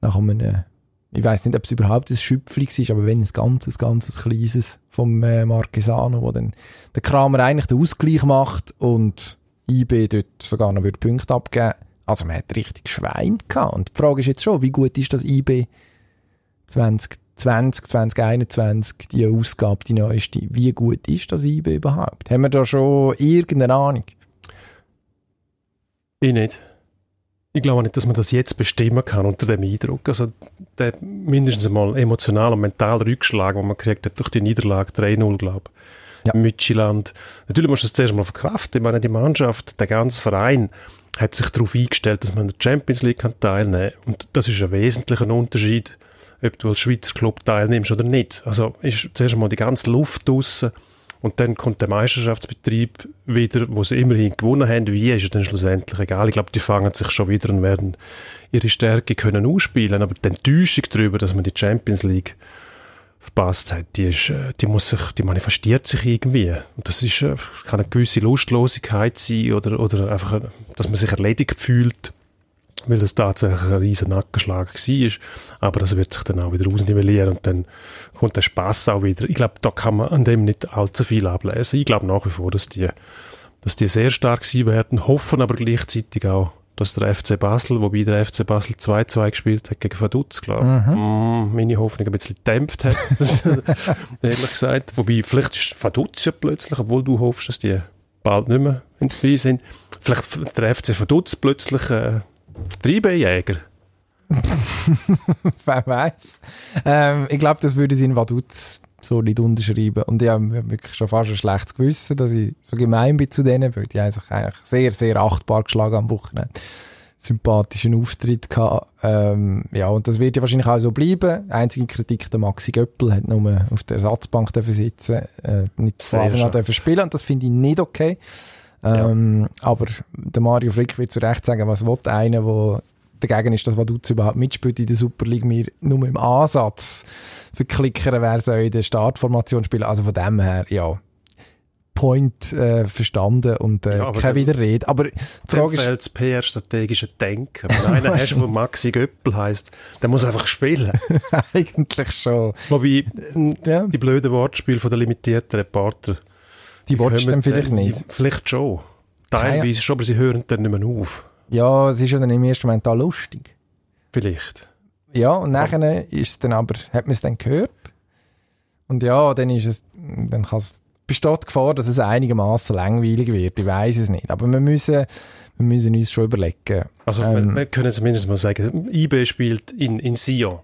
nach einem ich weiß nicht, ob es überhaupt ein Schüpfli war, aber wenn ein ganzes, ganzes kleines vom äh, Marquesano, wo dann der Kramer eigentlich den Ausgleich macht und IB dort sogar noch würde Punkte abgeben. Also man hat richtig Schwein gehabt. Und die Frage ist jetzt schon, wie gut ist das IB 2020, 2021, die Ausgabe, die neueste, wie gut ist das IB überhaupt? Haben wir da schon irgendeine Ahnung? Ich nicht. Ich glaube nicht, dass man das jetzt bestimmen kann unter dem Eindruck. Also der mindestens einmal emotional und mental Rückschlag, den man kriegt hat durch die Niederlage 3-0, glaube ich. Ja. Mütschland. Natürlich muss du das zuerst mal verkraften. Ich meine, die Mannschaft, der ganze Verein hat sich darauf eingestellt, dass man in der Champions League kann teilnehmen kann. Und das ist ein wesentlicher Unterschied, ob du als Schweizer Club teilnimmst oder nicht. Also ist zuerst einmal die ganze Luft draussen Und dann kommt der Meisterschaftsbetrieb wieder, wo sie immerhin gewonnen haben. Wie ist es dann schlussendlich egal? Ich glaube, die fangen sich schon wieder und werden ihre Stärke können ausspielen. Aber die Enttäuschung darüber, dass man die Champions League verpasst hat, die, ist, äh, die, muss sich, die manifestiert sich irgendwie. Und das ist, äh, kann eine gewisse Lustlosigkeit sein oder, oder einfach, dass man sich erledigt fühlt, weil das tatsächlich ein riesen Nackenschlag war. Aber das wird sich dann auch wieder ausnivellieren und dann kommt der Spaß auch wieder. Ich glaube, da kann man an dem nicht allzu viel ablesen. Ich glaube nach wie vor, dass die, dass die sehr stark sein werden, hoffen aber gleichzeitig auch, dass der FC Basel, wobei der FC Basel 2-2 gespielt hat gegen Vaduz, glaube ich, mm, meine Hoffnung ein bisschen gedämpft hat, (laughs) ehrlich gesagt. Wobei, vielleicht ist Vaduz ja plötzlich, obwohl du hoffst, dass die bald nicht mehr in dabei sind, vielleicht der FC Vaduz plötzlich äh, Treibenjäger. (laughs) Wer weiß. Ähm, ich glaube, das würde sie in Vaduz so nicht unterschreiben. Und ich habe wirklich schon fast ein schlechtes Gewissen, dass ich so gemein bin zu denen, weil die haben sich eigentlich sehr, sehr achtbar geschlagen am Wochenende. Sympathischen Auftritt gehabt. Ähm, ja, und das wird ja wahrscheinlich auch so bleiben. Einzige Kritik, der Maxi Göppel hat nur auf der Ersatzbank dürfen sitzen, äh, nicht an dürfen spielen. Und das finde ich nicht okay. Ähm, ja. Aber der Mario Frick wird zu Recht sagen, was will einer, der dagegen ist, dass Vaduz überhaupt mitspielt in der Super League, mir nur im Ansatz für Klicker, wer soll in der Startformation spielen. Also von dem her, ja. Point äh, verstanden und äh, ja, keine Widerrede. Aber die Frage ist... das PR-strategische Denken. (laughs) Wenn einer hast, der Maxi Göppel heisst, der muss einfach spielen. (laughs) Eigentlich schon. Wobei, ja. die blöden Wortspiele von der limitierten Reporter... Die, watchst dann vielleicht nicht. Vielleicht schon. Teilweise schon, aber sie hören dann nicht mehr auf. Ja, es ist ja dann im ersten Moment auch lustig. Vielleicht. Ja, und nachher ist es dann aber, hat man es dann gehört. Und ja, dann ist es, dann kann es, besteht die Gefahr, dass es einigermaßen langweilig wird. Ich weiß es nicht. Aber wir müssen, wir müssen uns schon überlegen. Also, ähm, wir, wir können zumindest mal sagen, IB spielt in, in Sion.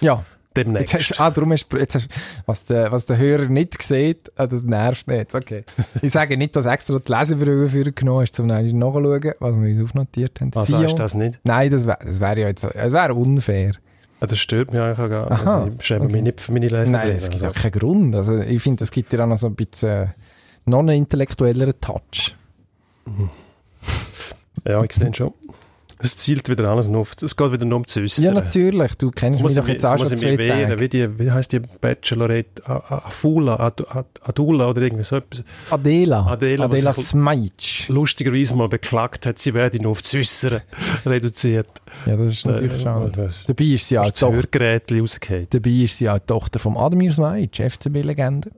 Ja demnächst. Jetzt hast, ah, darum hast, jetzt hast, was, der, was der Hörer nicht sieht, ah, das nervt nicht. Okay. (laughs) Ich sage nicht, dass extra die Lesebrille für genommen hast, um nachzuschauen, was wir uns aufnotiert haben. Was heißt das nicht? Nein, das wäre das wär ja jetzt, das wäre unfair. Ah, das stört mich eigentlich auch gar nicht. Aha, ich schäme okay. mich nicht für meine Lesebrille. Nein, es gibt also. auch keinen Grund. Also, ich finde, es gibt ja auch noch so ein bisschen noch einen intellektuelleren Touch. (laughs) Ja, ich sehe schon. Es zielt wieder alles auf. Es geht wieder nur um zu. Ja, natürlich. Du kennst mich doch jetzt auch schon zwei Tage. Wie, die, wie heisst die Bachelorette? Afula, Adula oder irgendwie so etwas. Adela. Adela, Adela Smajic. Lustigerweise mal beklagt hat, sie werde nur auf Äußere (laughs) reduziert. Ja, das ist natürlich äh, schade. Dabei ist sie auch Tochter... Dabei ist sie auch Tochter vom Admir Smajic, FCB-Legende.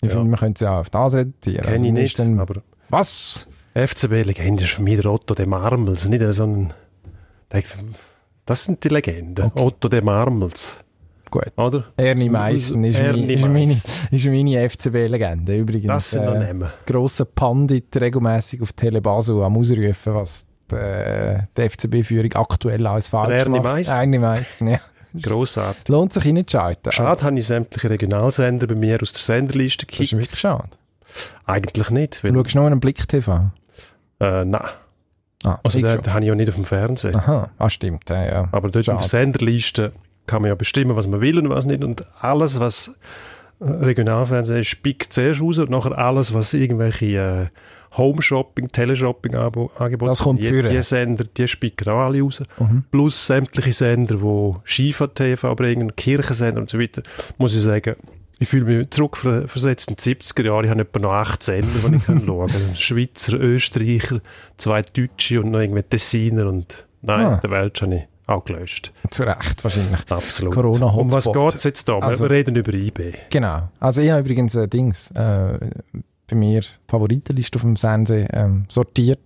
Ich finde, man könnte sie auch auf das reduzieren. Kenne also, ich nicht, aber... Was? FCB-Legende ist für mich der Otto de Marmels, nicht so ein... Das sind die Legenden. Okay. Otto de Marmels. Gut. Oder? Ernie Meissen ist, Ernie meine, ist meine, meine FCB-Legende. Übrigens. Das sind äh, Namen. Grosser Pandit regelmäßig auf Telebasu am Ausrufen, was die, äh, die FCB-Führung aktuell als falsch Ernie macht. Meissen. Ernie Meissen, (laughs) ja. Grossartig. Lohnt sich hineinzuschalten. Schade, habe ich sämtliche Regionalsender bei mir aus der Senderliste gekickt. Das ist wirklich schade. Eigentlich nicht. Weil du schaust noch einen Blick TV? Äh, nein. Ah, also den, den habe ich ja nicht auf dem Fernsehen. Aha, ah, stimmt. Ja, ja. Aber dort Schade. in der Senderliste kann man ja bestimmen, was man will und was nicht. Und alles, was äh, Regionalfernsehen ist, spickt zuerst raus und nachher alles, was irgendwelche äh, Home-Shopping, Teleshopping-Angebote Das kommt die, die Sender, die spicken auch alle raus. Mhm. Plus sämtliche Sender, die Schifa-TV bringen, Kirchensender und so weiter. Muss ich sagen, ich fühle mich zurückversetzt in die 70er Jahre. Ich habe etwa noch acht Sender, die ich (laughs) schauen kann. Schweizer, Österreicher, zwei Deutsche und noch irgendwie Tessiner und nein, ah. der Welt habe ich auch gelöscht. Zu Recht wahrscheinlich. Absolut. Corona Um was geht es jetzt da? Also, wir reden über IB. Genau. Also ich habe übrigens äh, Dings äh, bei mir Favoritenliste auf dem Fernsehen ähm, sortiert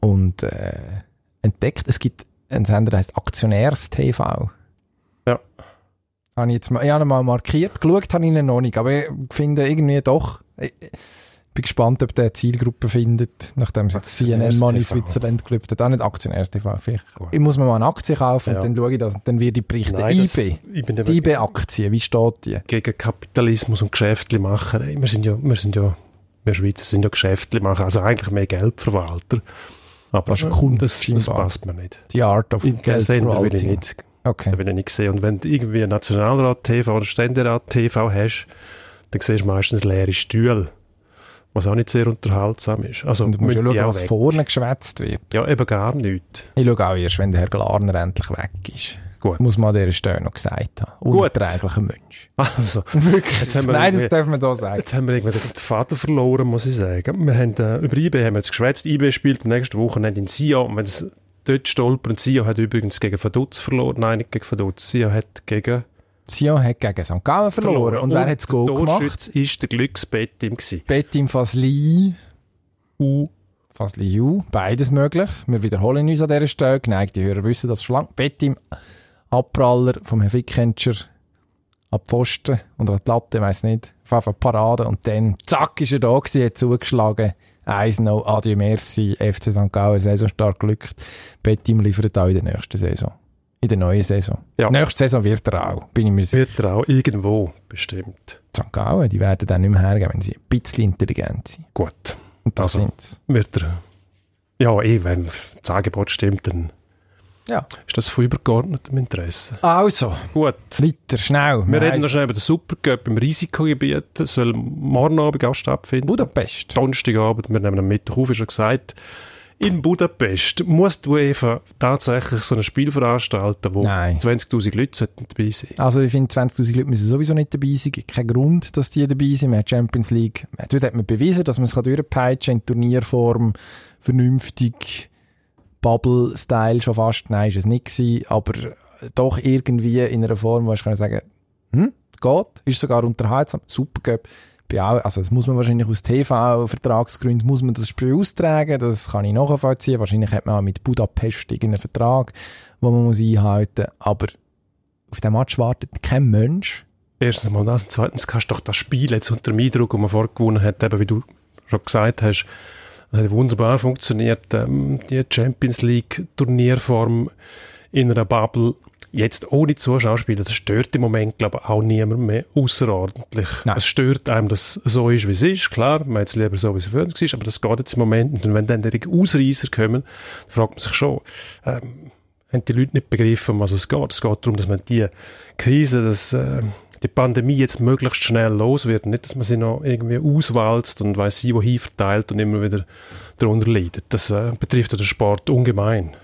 und äh, entdeckt, es gibt einen Sender, der heißt Aktionärs-TV. Habe ich jetzt mal, ich habe mal markiert. Geschaut habe ich ihn noch nicht, aber ich finde irgendwie doch, ich bin gespannt, ob der Zielgruppe findet, nachdem es jetzt CNN Money Switzerland gelüpft hat. Auch nicht Aktionärs TV. Vielleicht. Ich muss mir mal eine Aktie kaufen ja. und dann schaue ich das, dann wird ich berichten. Nein, IB. die IB-Aktie, wie steht die? Gegen Kapitalismus und Geschäfte machen. Wir sind ja, wir sind ja, wir Schweizer sind ja Geschäfte machen, also eigentlich mehr Geldverwalter. Aber das ist Kunde, das, das passt mir nicht. Die Art of Geldverwaltung. will ich nicht Okay. Da bin ich nicht gesehen. Und wenn du irgendwie Nationalrat TV oder Ständerat TV hast, dann siehst du meistens leere Stühle, was auch nicht sehr unterhaltsam ist. Also, Und du musst ja schauen, was weg. vorne geschwätzt wird. Ja, eben gar nichts. Ich schaue auch erst, wenn der Herr Glarner endlich weg ist. Gut. Muss man an dieser Stelle noch gesagt haben. Unerträglicher Mensch. Also, (laughs) Wirklich. Wir Nein, das darf man da sagen. Jetzt haben wir irgendwie den Vater verloren, muss ich sagen. Wir haben, äh, über IB haben wir jetzt geschwätzt. IB spielt am nächsten Wochenende in Sion. Und wenn es dort stolpern, Sion hat übrigens gegen Vaduz verloren. Nein, nicht gegen Vaduz. Sion hat gegen Sion hat gegen St. Gallen verloren. Und, wer hat das Goal gemacht? Torschütze ist der Glücksbettim gewesen. Betim Fasli. U. Fasli Ju. Beides möglich. Wir wiederholen uns an dieser Stelle. Geneigte Hörer wissen das schon lange. Betim Abpraller vom Herrn Fickentscher ab Pfosten oder an die Latte, weiss nicht. Auf Fall Parade. Und dann, zack, ist er da gewesen, hat zugeschlagen. 1-0, adieu, merci, FC St. Gallen, Saison stark glückt. Betim liefert auch in der nächsten Saison. In der neuen Saison. Ja. Nächste Saison wird er auch, bin ich mir sicher. Wird er auch irgendwo bestimmt. St. Gallen, die werden dann nicht mehr hergeben, wenn sie ein bisschen intelligent sind. Gut. Und das Also. sind's. Wird er. Ja, eh, wenn das Angebot stimmt, dann Ja. ist das von übergeordnetem Interesse. Also, Gut. weiter, schnell. Wir Nein, reden noch schnell über den Supercup im Risikogebiet. Soll morgen Abend auch stattfinden. Budapest. Donnerstagabend, wir nehmen am Mittwoch auf, ist schon gesagt. In Budapest muss die UEFA tatsächlich so ein Spiel veranstalten, wo Nein. 20'000 Leute dabei sein Also ich finde, 20'000 Leute müssen sowieso nicht dabei sein. Gibt keinen Grund, dass die dabei sind. Man hat Champions League. Dort hat man bewiesen, dass man es durchpeitschen kann in Turnierform. Vernünftig. Bubble-Style schon fast. Nein, ist es nicht gewesen. Aber doch irgendwie in einer Form, wo ich kann sagen, hm, geht. Ist sogar unterhaltsam. Bin auch, also das muss man wahrscheinlich aus TV-Vertragsgründen muss man das Spiel austragen. Das kann ich nachvollziehen. Wahrscheinlich hat man auch mit Budapest irgendeinen Vertrag, den man muss einhalten muss. Aber auf den Match wartet kein Mensch. Erstens mal das zweitens kannst du doch das Spiel jetzt unter dem Eindruck, den man vorher gewonnen hat, eben wie du schon gesagt hast, das hat wunderbar funktioniert, ähm, die Champions League Turnierform in einer Bubble, jetzt ohne Zuschauerspiel, das stört im Moment, glaube ich, auch niemand mehr außerordentlich. Nein. Es stört einem, dass es so ist, wie es ist, klar, man hat es lieber so, wie es vorher war, aber das geht jetzt im Moment. Und wenn dann die Ausreißer kommen, fragt man sich schon, ähm, haben die Leute nicht begriffen, um was es geht. Es geht darum, dass man die Krise, dass äh, die Pandemie jetzt möglichst schnell los wird. Nicht, dass man sie noch irgendwie auswalzt und weiss sie, wohin verteilt und immer wieder darunter leidet. Das äh, betrifft ja den Sport ungemein.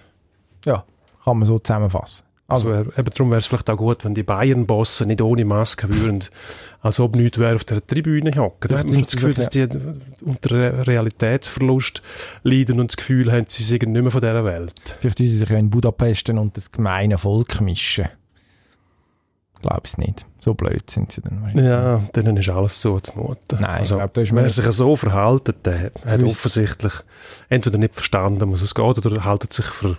Ja, kann man so zusammenfassen. Also, Also, äh, eben darum wäre es vielleicht auch gut, wenn die Bayern-Bosse nicht ohne Maske würden, als ob nichts wäre auf der Tribüne hocken. Da hat man das Gefühl, dass die unter Re- Realitätsverlust leiden und das Gefühl haben, sie sind nicht mehr von dieser Welt. vielleicht müssen sie sich ja in Budapest und das gemeine Volk mischen. Glaube es nicht. So blöd sind sie dann wahrscheinlich. Ja, denen ist alles so zumuten. Nein, also, ich glaube, wer sich so verhalten, der hat offensichtlich entweder nicht verstanden, was es geht, oder haltet sich für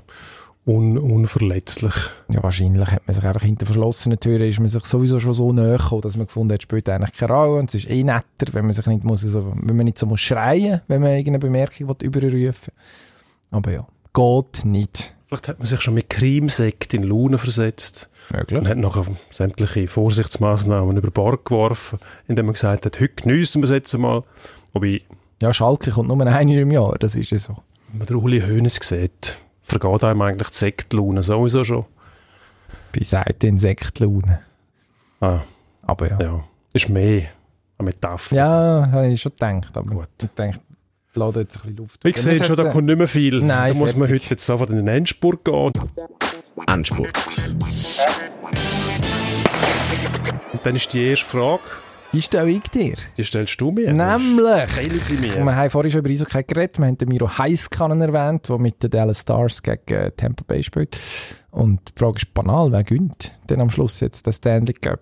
un unverletzlich. Ja, wahrscheinlich hat man sich einfach hinter verschlossenen Türen ist man sich sowieso schon so näher gekommen, dass man gefunden hat, es spielt eigentlich keine Rolle und es ist eh netter, wenn man sich nicht muss, so, wenn man nicht so muss schreien, wenn man irgendeine Bemerkung will überrufen. Aber ja, geht nicht. Vielleicht hat man sich schon mit Creamsekt in Laune versetzt Möglich. und hat nachher sämtliche Vorsichtsmaßnahmen über Bord geworfen, indem man gesagt hat, heute geniessen wir es jetzt mal. Wobei, Ja, Schalke kommt nur einmal im Jahr, das ist ja so. wenn man den Uli Hoeneß sieht, vergeht einem eigentlich die Sektlaune sowieso schon. Bei Seite Insektlaune. Ah, Aber ja. ja. Ist mehr eine Metapher. Ja, habe ich schon gedacht. Aber Gut. ich denke, lasse jetzt ein bisschen Luft. Ich sehe schon, da kommt nicht mehr viel. Nein, da muss man heute jetzt sofort in den Endspurt gehen. Endspurt. Und dann ist die erste Frage, Die stelle ich dir. die stellst du mir. Nämlich. Teile sie mir. Wir haben vorhin schon über Eishockey geredet. Wir haben den Miro Heiskanen erwähnt, der mit den Dallas Stars gegen äh, Tampa Bay spielt. Und die Frage ist banal, wer gönnt denn am Schluss jetzt den Stanley Cup?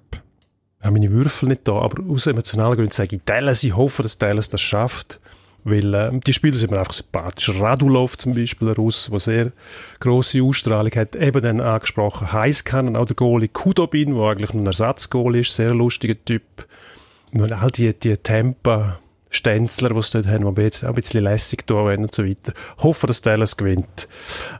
Ich habe meine Würfel nicht da, aber aus emotionalen Gründen sage ich Dallas. Ich hoffe, dass Dallas das schafft. Weil äh, die Spieler sind mir einfach sympathisch. Radulov zum Beispiel, ein Russ, der sehr grosse Ausstrahlung hat, eben dann angesprochen. Heiskanen, auch der Goalie Kudobin, der eigentlich nur ein Ersatzgoalie ist, sehr lustiger Typ. Und all die, die Temper, Stänzler, die sie dort haben, die jetzt auch ein bisschen lässig tun wollen und so weiter. Hoffen, dass Dallas gewinnt.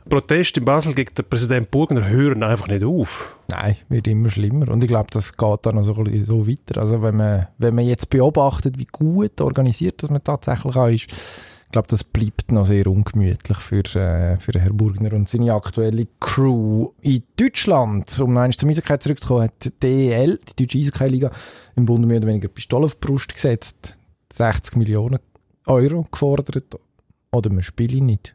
Protest in Basel gegen den Präsident Burgner hören einfach nicht auf. Nein, wird immer schlimmer. Und ich glaube, das geht dann noch so, so weiter. Also wenn man, wenn man jetzt beobachtet, wie gut organisiert dass man tatsächlich auch ist, Ich glaube, das bleibt noch sehr ungemütlich für, äh, für Herrn Burgner und seine aktuelle Crew. In Deutschland, um einmal zur Eishockey zurückzukommen, hat die DEL, die Deutsche Eishockey-Liga, im Bund mehr oder weniger Pistole auf die Brust gesetzt. 60 Millionen Euro gefordert. Oder man spiele nicht.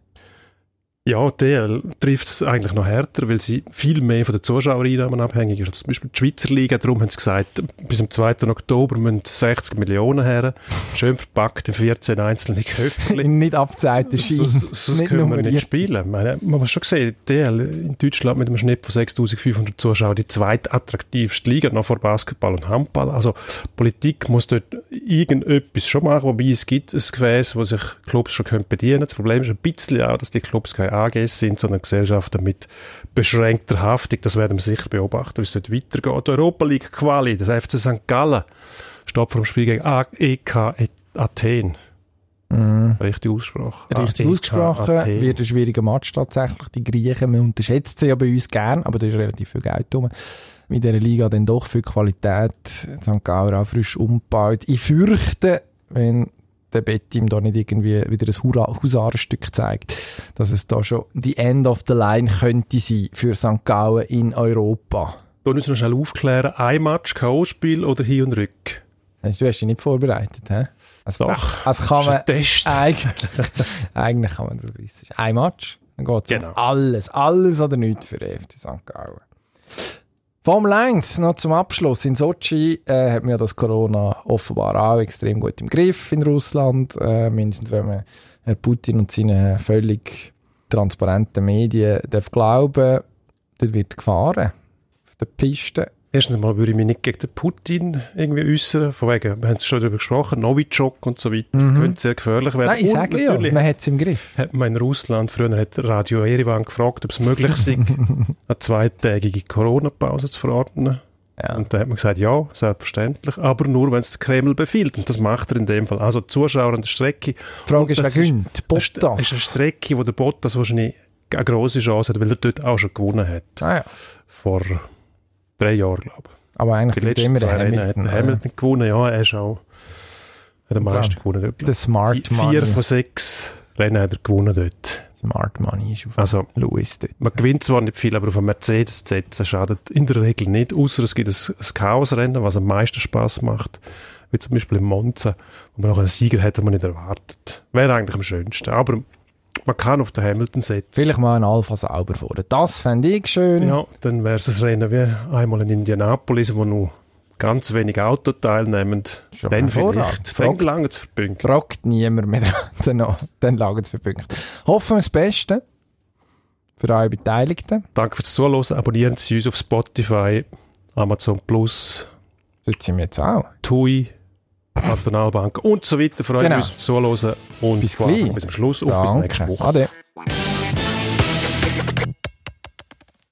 Ja, der trifft es eigentlich noch härter, weil sie viel mehr von den Zuschauereinnahmen abhängig ist. Also zum Beispiel die Schweizer Liga, darum haben sie gesagt, bis zum 2. Oktober müssen 60 Millionen her, schön verpackt in 14 einzelne Köpfe. nicht abgezeigten Ski. So, so, können wir nicht spielen. Meine, man muss schon sehen, DL in Deutschland mit einem Schnitt von 6500 Zuschauern die zweitattraktivste Liga, noch vor Basketball und Handball. Also Politik muss dort irgendetwas schon machen, wobei es gibt ein Gefäß, wo sich Clubs schon bedienen können. Das Problem ist ein bisschen auch, dass die Clubs keine AGs sind, sondern Gesellschaften mit beschränkter Haftung. Das werden wir sicher beobachten, wie es dort weitergeht. Die Europa League Quali, das FC St. Gallen, steht vor dem Spiel gegen AEK Athen. Mm. Richtig ausgesprochen. Richtig AEK ausgesprochen. Athen. Wird ein schwieriger Match tatsächlich. Die Griechen, man unterschätzt sie ja bei uns gern, aber da ist relativ viel Geld drum. Mit dieser Liga dann doch viel Qualität. St. Gallen auch frisch umgebaut. Ich fürchte, wenn der Betty ihm da nicht irgendwie wieder ein Husarenstück zeigt, dass es da schon die End of the Line könnte sein für St. Gallen in Europa. Da müssen wir schnell aufklären, ein Match, K.O.-Spiel oder Hin- und Rück? Also, du hast dich nicht vorbereitet, hä? Also, Doch, also kann man (laughs) eigentlich, eigentlich kann man das wissen. Ein Match, dann geht es genau. um alles, alles oder nichts für den FC St. Gallen. Formel 1, noch zum Abschluss. In Sochi äh, hat ja das Corona offenbar auch extrem gut im Griff in Russland. Äh, mindestens wenn man Herr Putin und seine völlig transparenten Medien darf glauben, dort wird gefahren auf der Piste. Erstens mal würde ich mich nicht gegen den Putin irgendwie äußern, von wegen, wir haben es schon darüber gesprochen, Novichok und so weiter, mhm. könnte sehr gefährlich werden. Nein, ich sage ja, man hat es im Griff. Hat man in Russland, früher hat Radio Erivan gefragt, ob es möglich ist, (laughs) eine zweitägige Corona-Pause zu verordnen. Ja. Und da hat man gesagt, ja, selbstverständlich, aber nur, wenn es der Kreml befiehlt. Und das macht er in dem Fall. Also Zuschauer an der Strecke. Die Frage ist, wer gönnt? Bottas? Das ist eine Strecke, wo der Bottas wahrscheinlich eine grosse Chance hat, weil er dort auch schon gewonnen hat. Ah, ja. Vor drei Jahren, glaube ich. Aber eigentlich die immer der Hamilton. Hat Hamilton gewonnen, ja, er ist auch hat am meisten gewonnen dort. Der Smart Money. Vier von sechs Rennen hat er gewonnen dort. Smart Money ist auf also, Lewis dort. Man gewinnt zwar nicht viel, aber auf einem Mercedes Z schadet in der Regel nicht, außer es gibt ein, ein Chaosrennen, was am meisten Spaß macht, wie zum Beispiel im Monza, wo man noch einen Sieger hätte man nicht erwartet. Wäre eigentlich am schönsten, aber man kann auf den Hamilton setzen. Vielleicht mal ein Alpha sauber fahren. Das fände ich schön. Ja, dann wäre es ein Rennen wie einmal in Indianapolis, wo nur ganz wenig Auto teilnehmen. Schon dann vielleicht. Dann lange zu verbünken. Fragt niemand mehr (laughs) dann, dann lange zu verbünken. Hoffen wir das Beste für eure Beteiligten. Danke fürs Zuhören. Abonnieren Sie uns auf Spotify, Amazon Plus. Sind wir jetzt auch. TUI. Kantonalbank und so weiter. Freuen genau. uns Zuhören und bis, gleich. bis zum Schluss. Auf bis nächste Woche. Ade.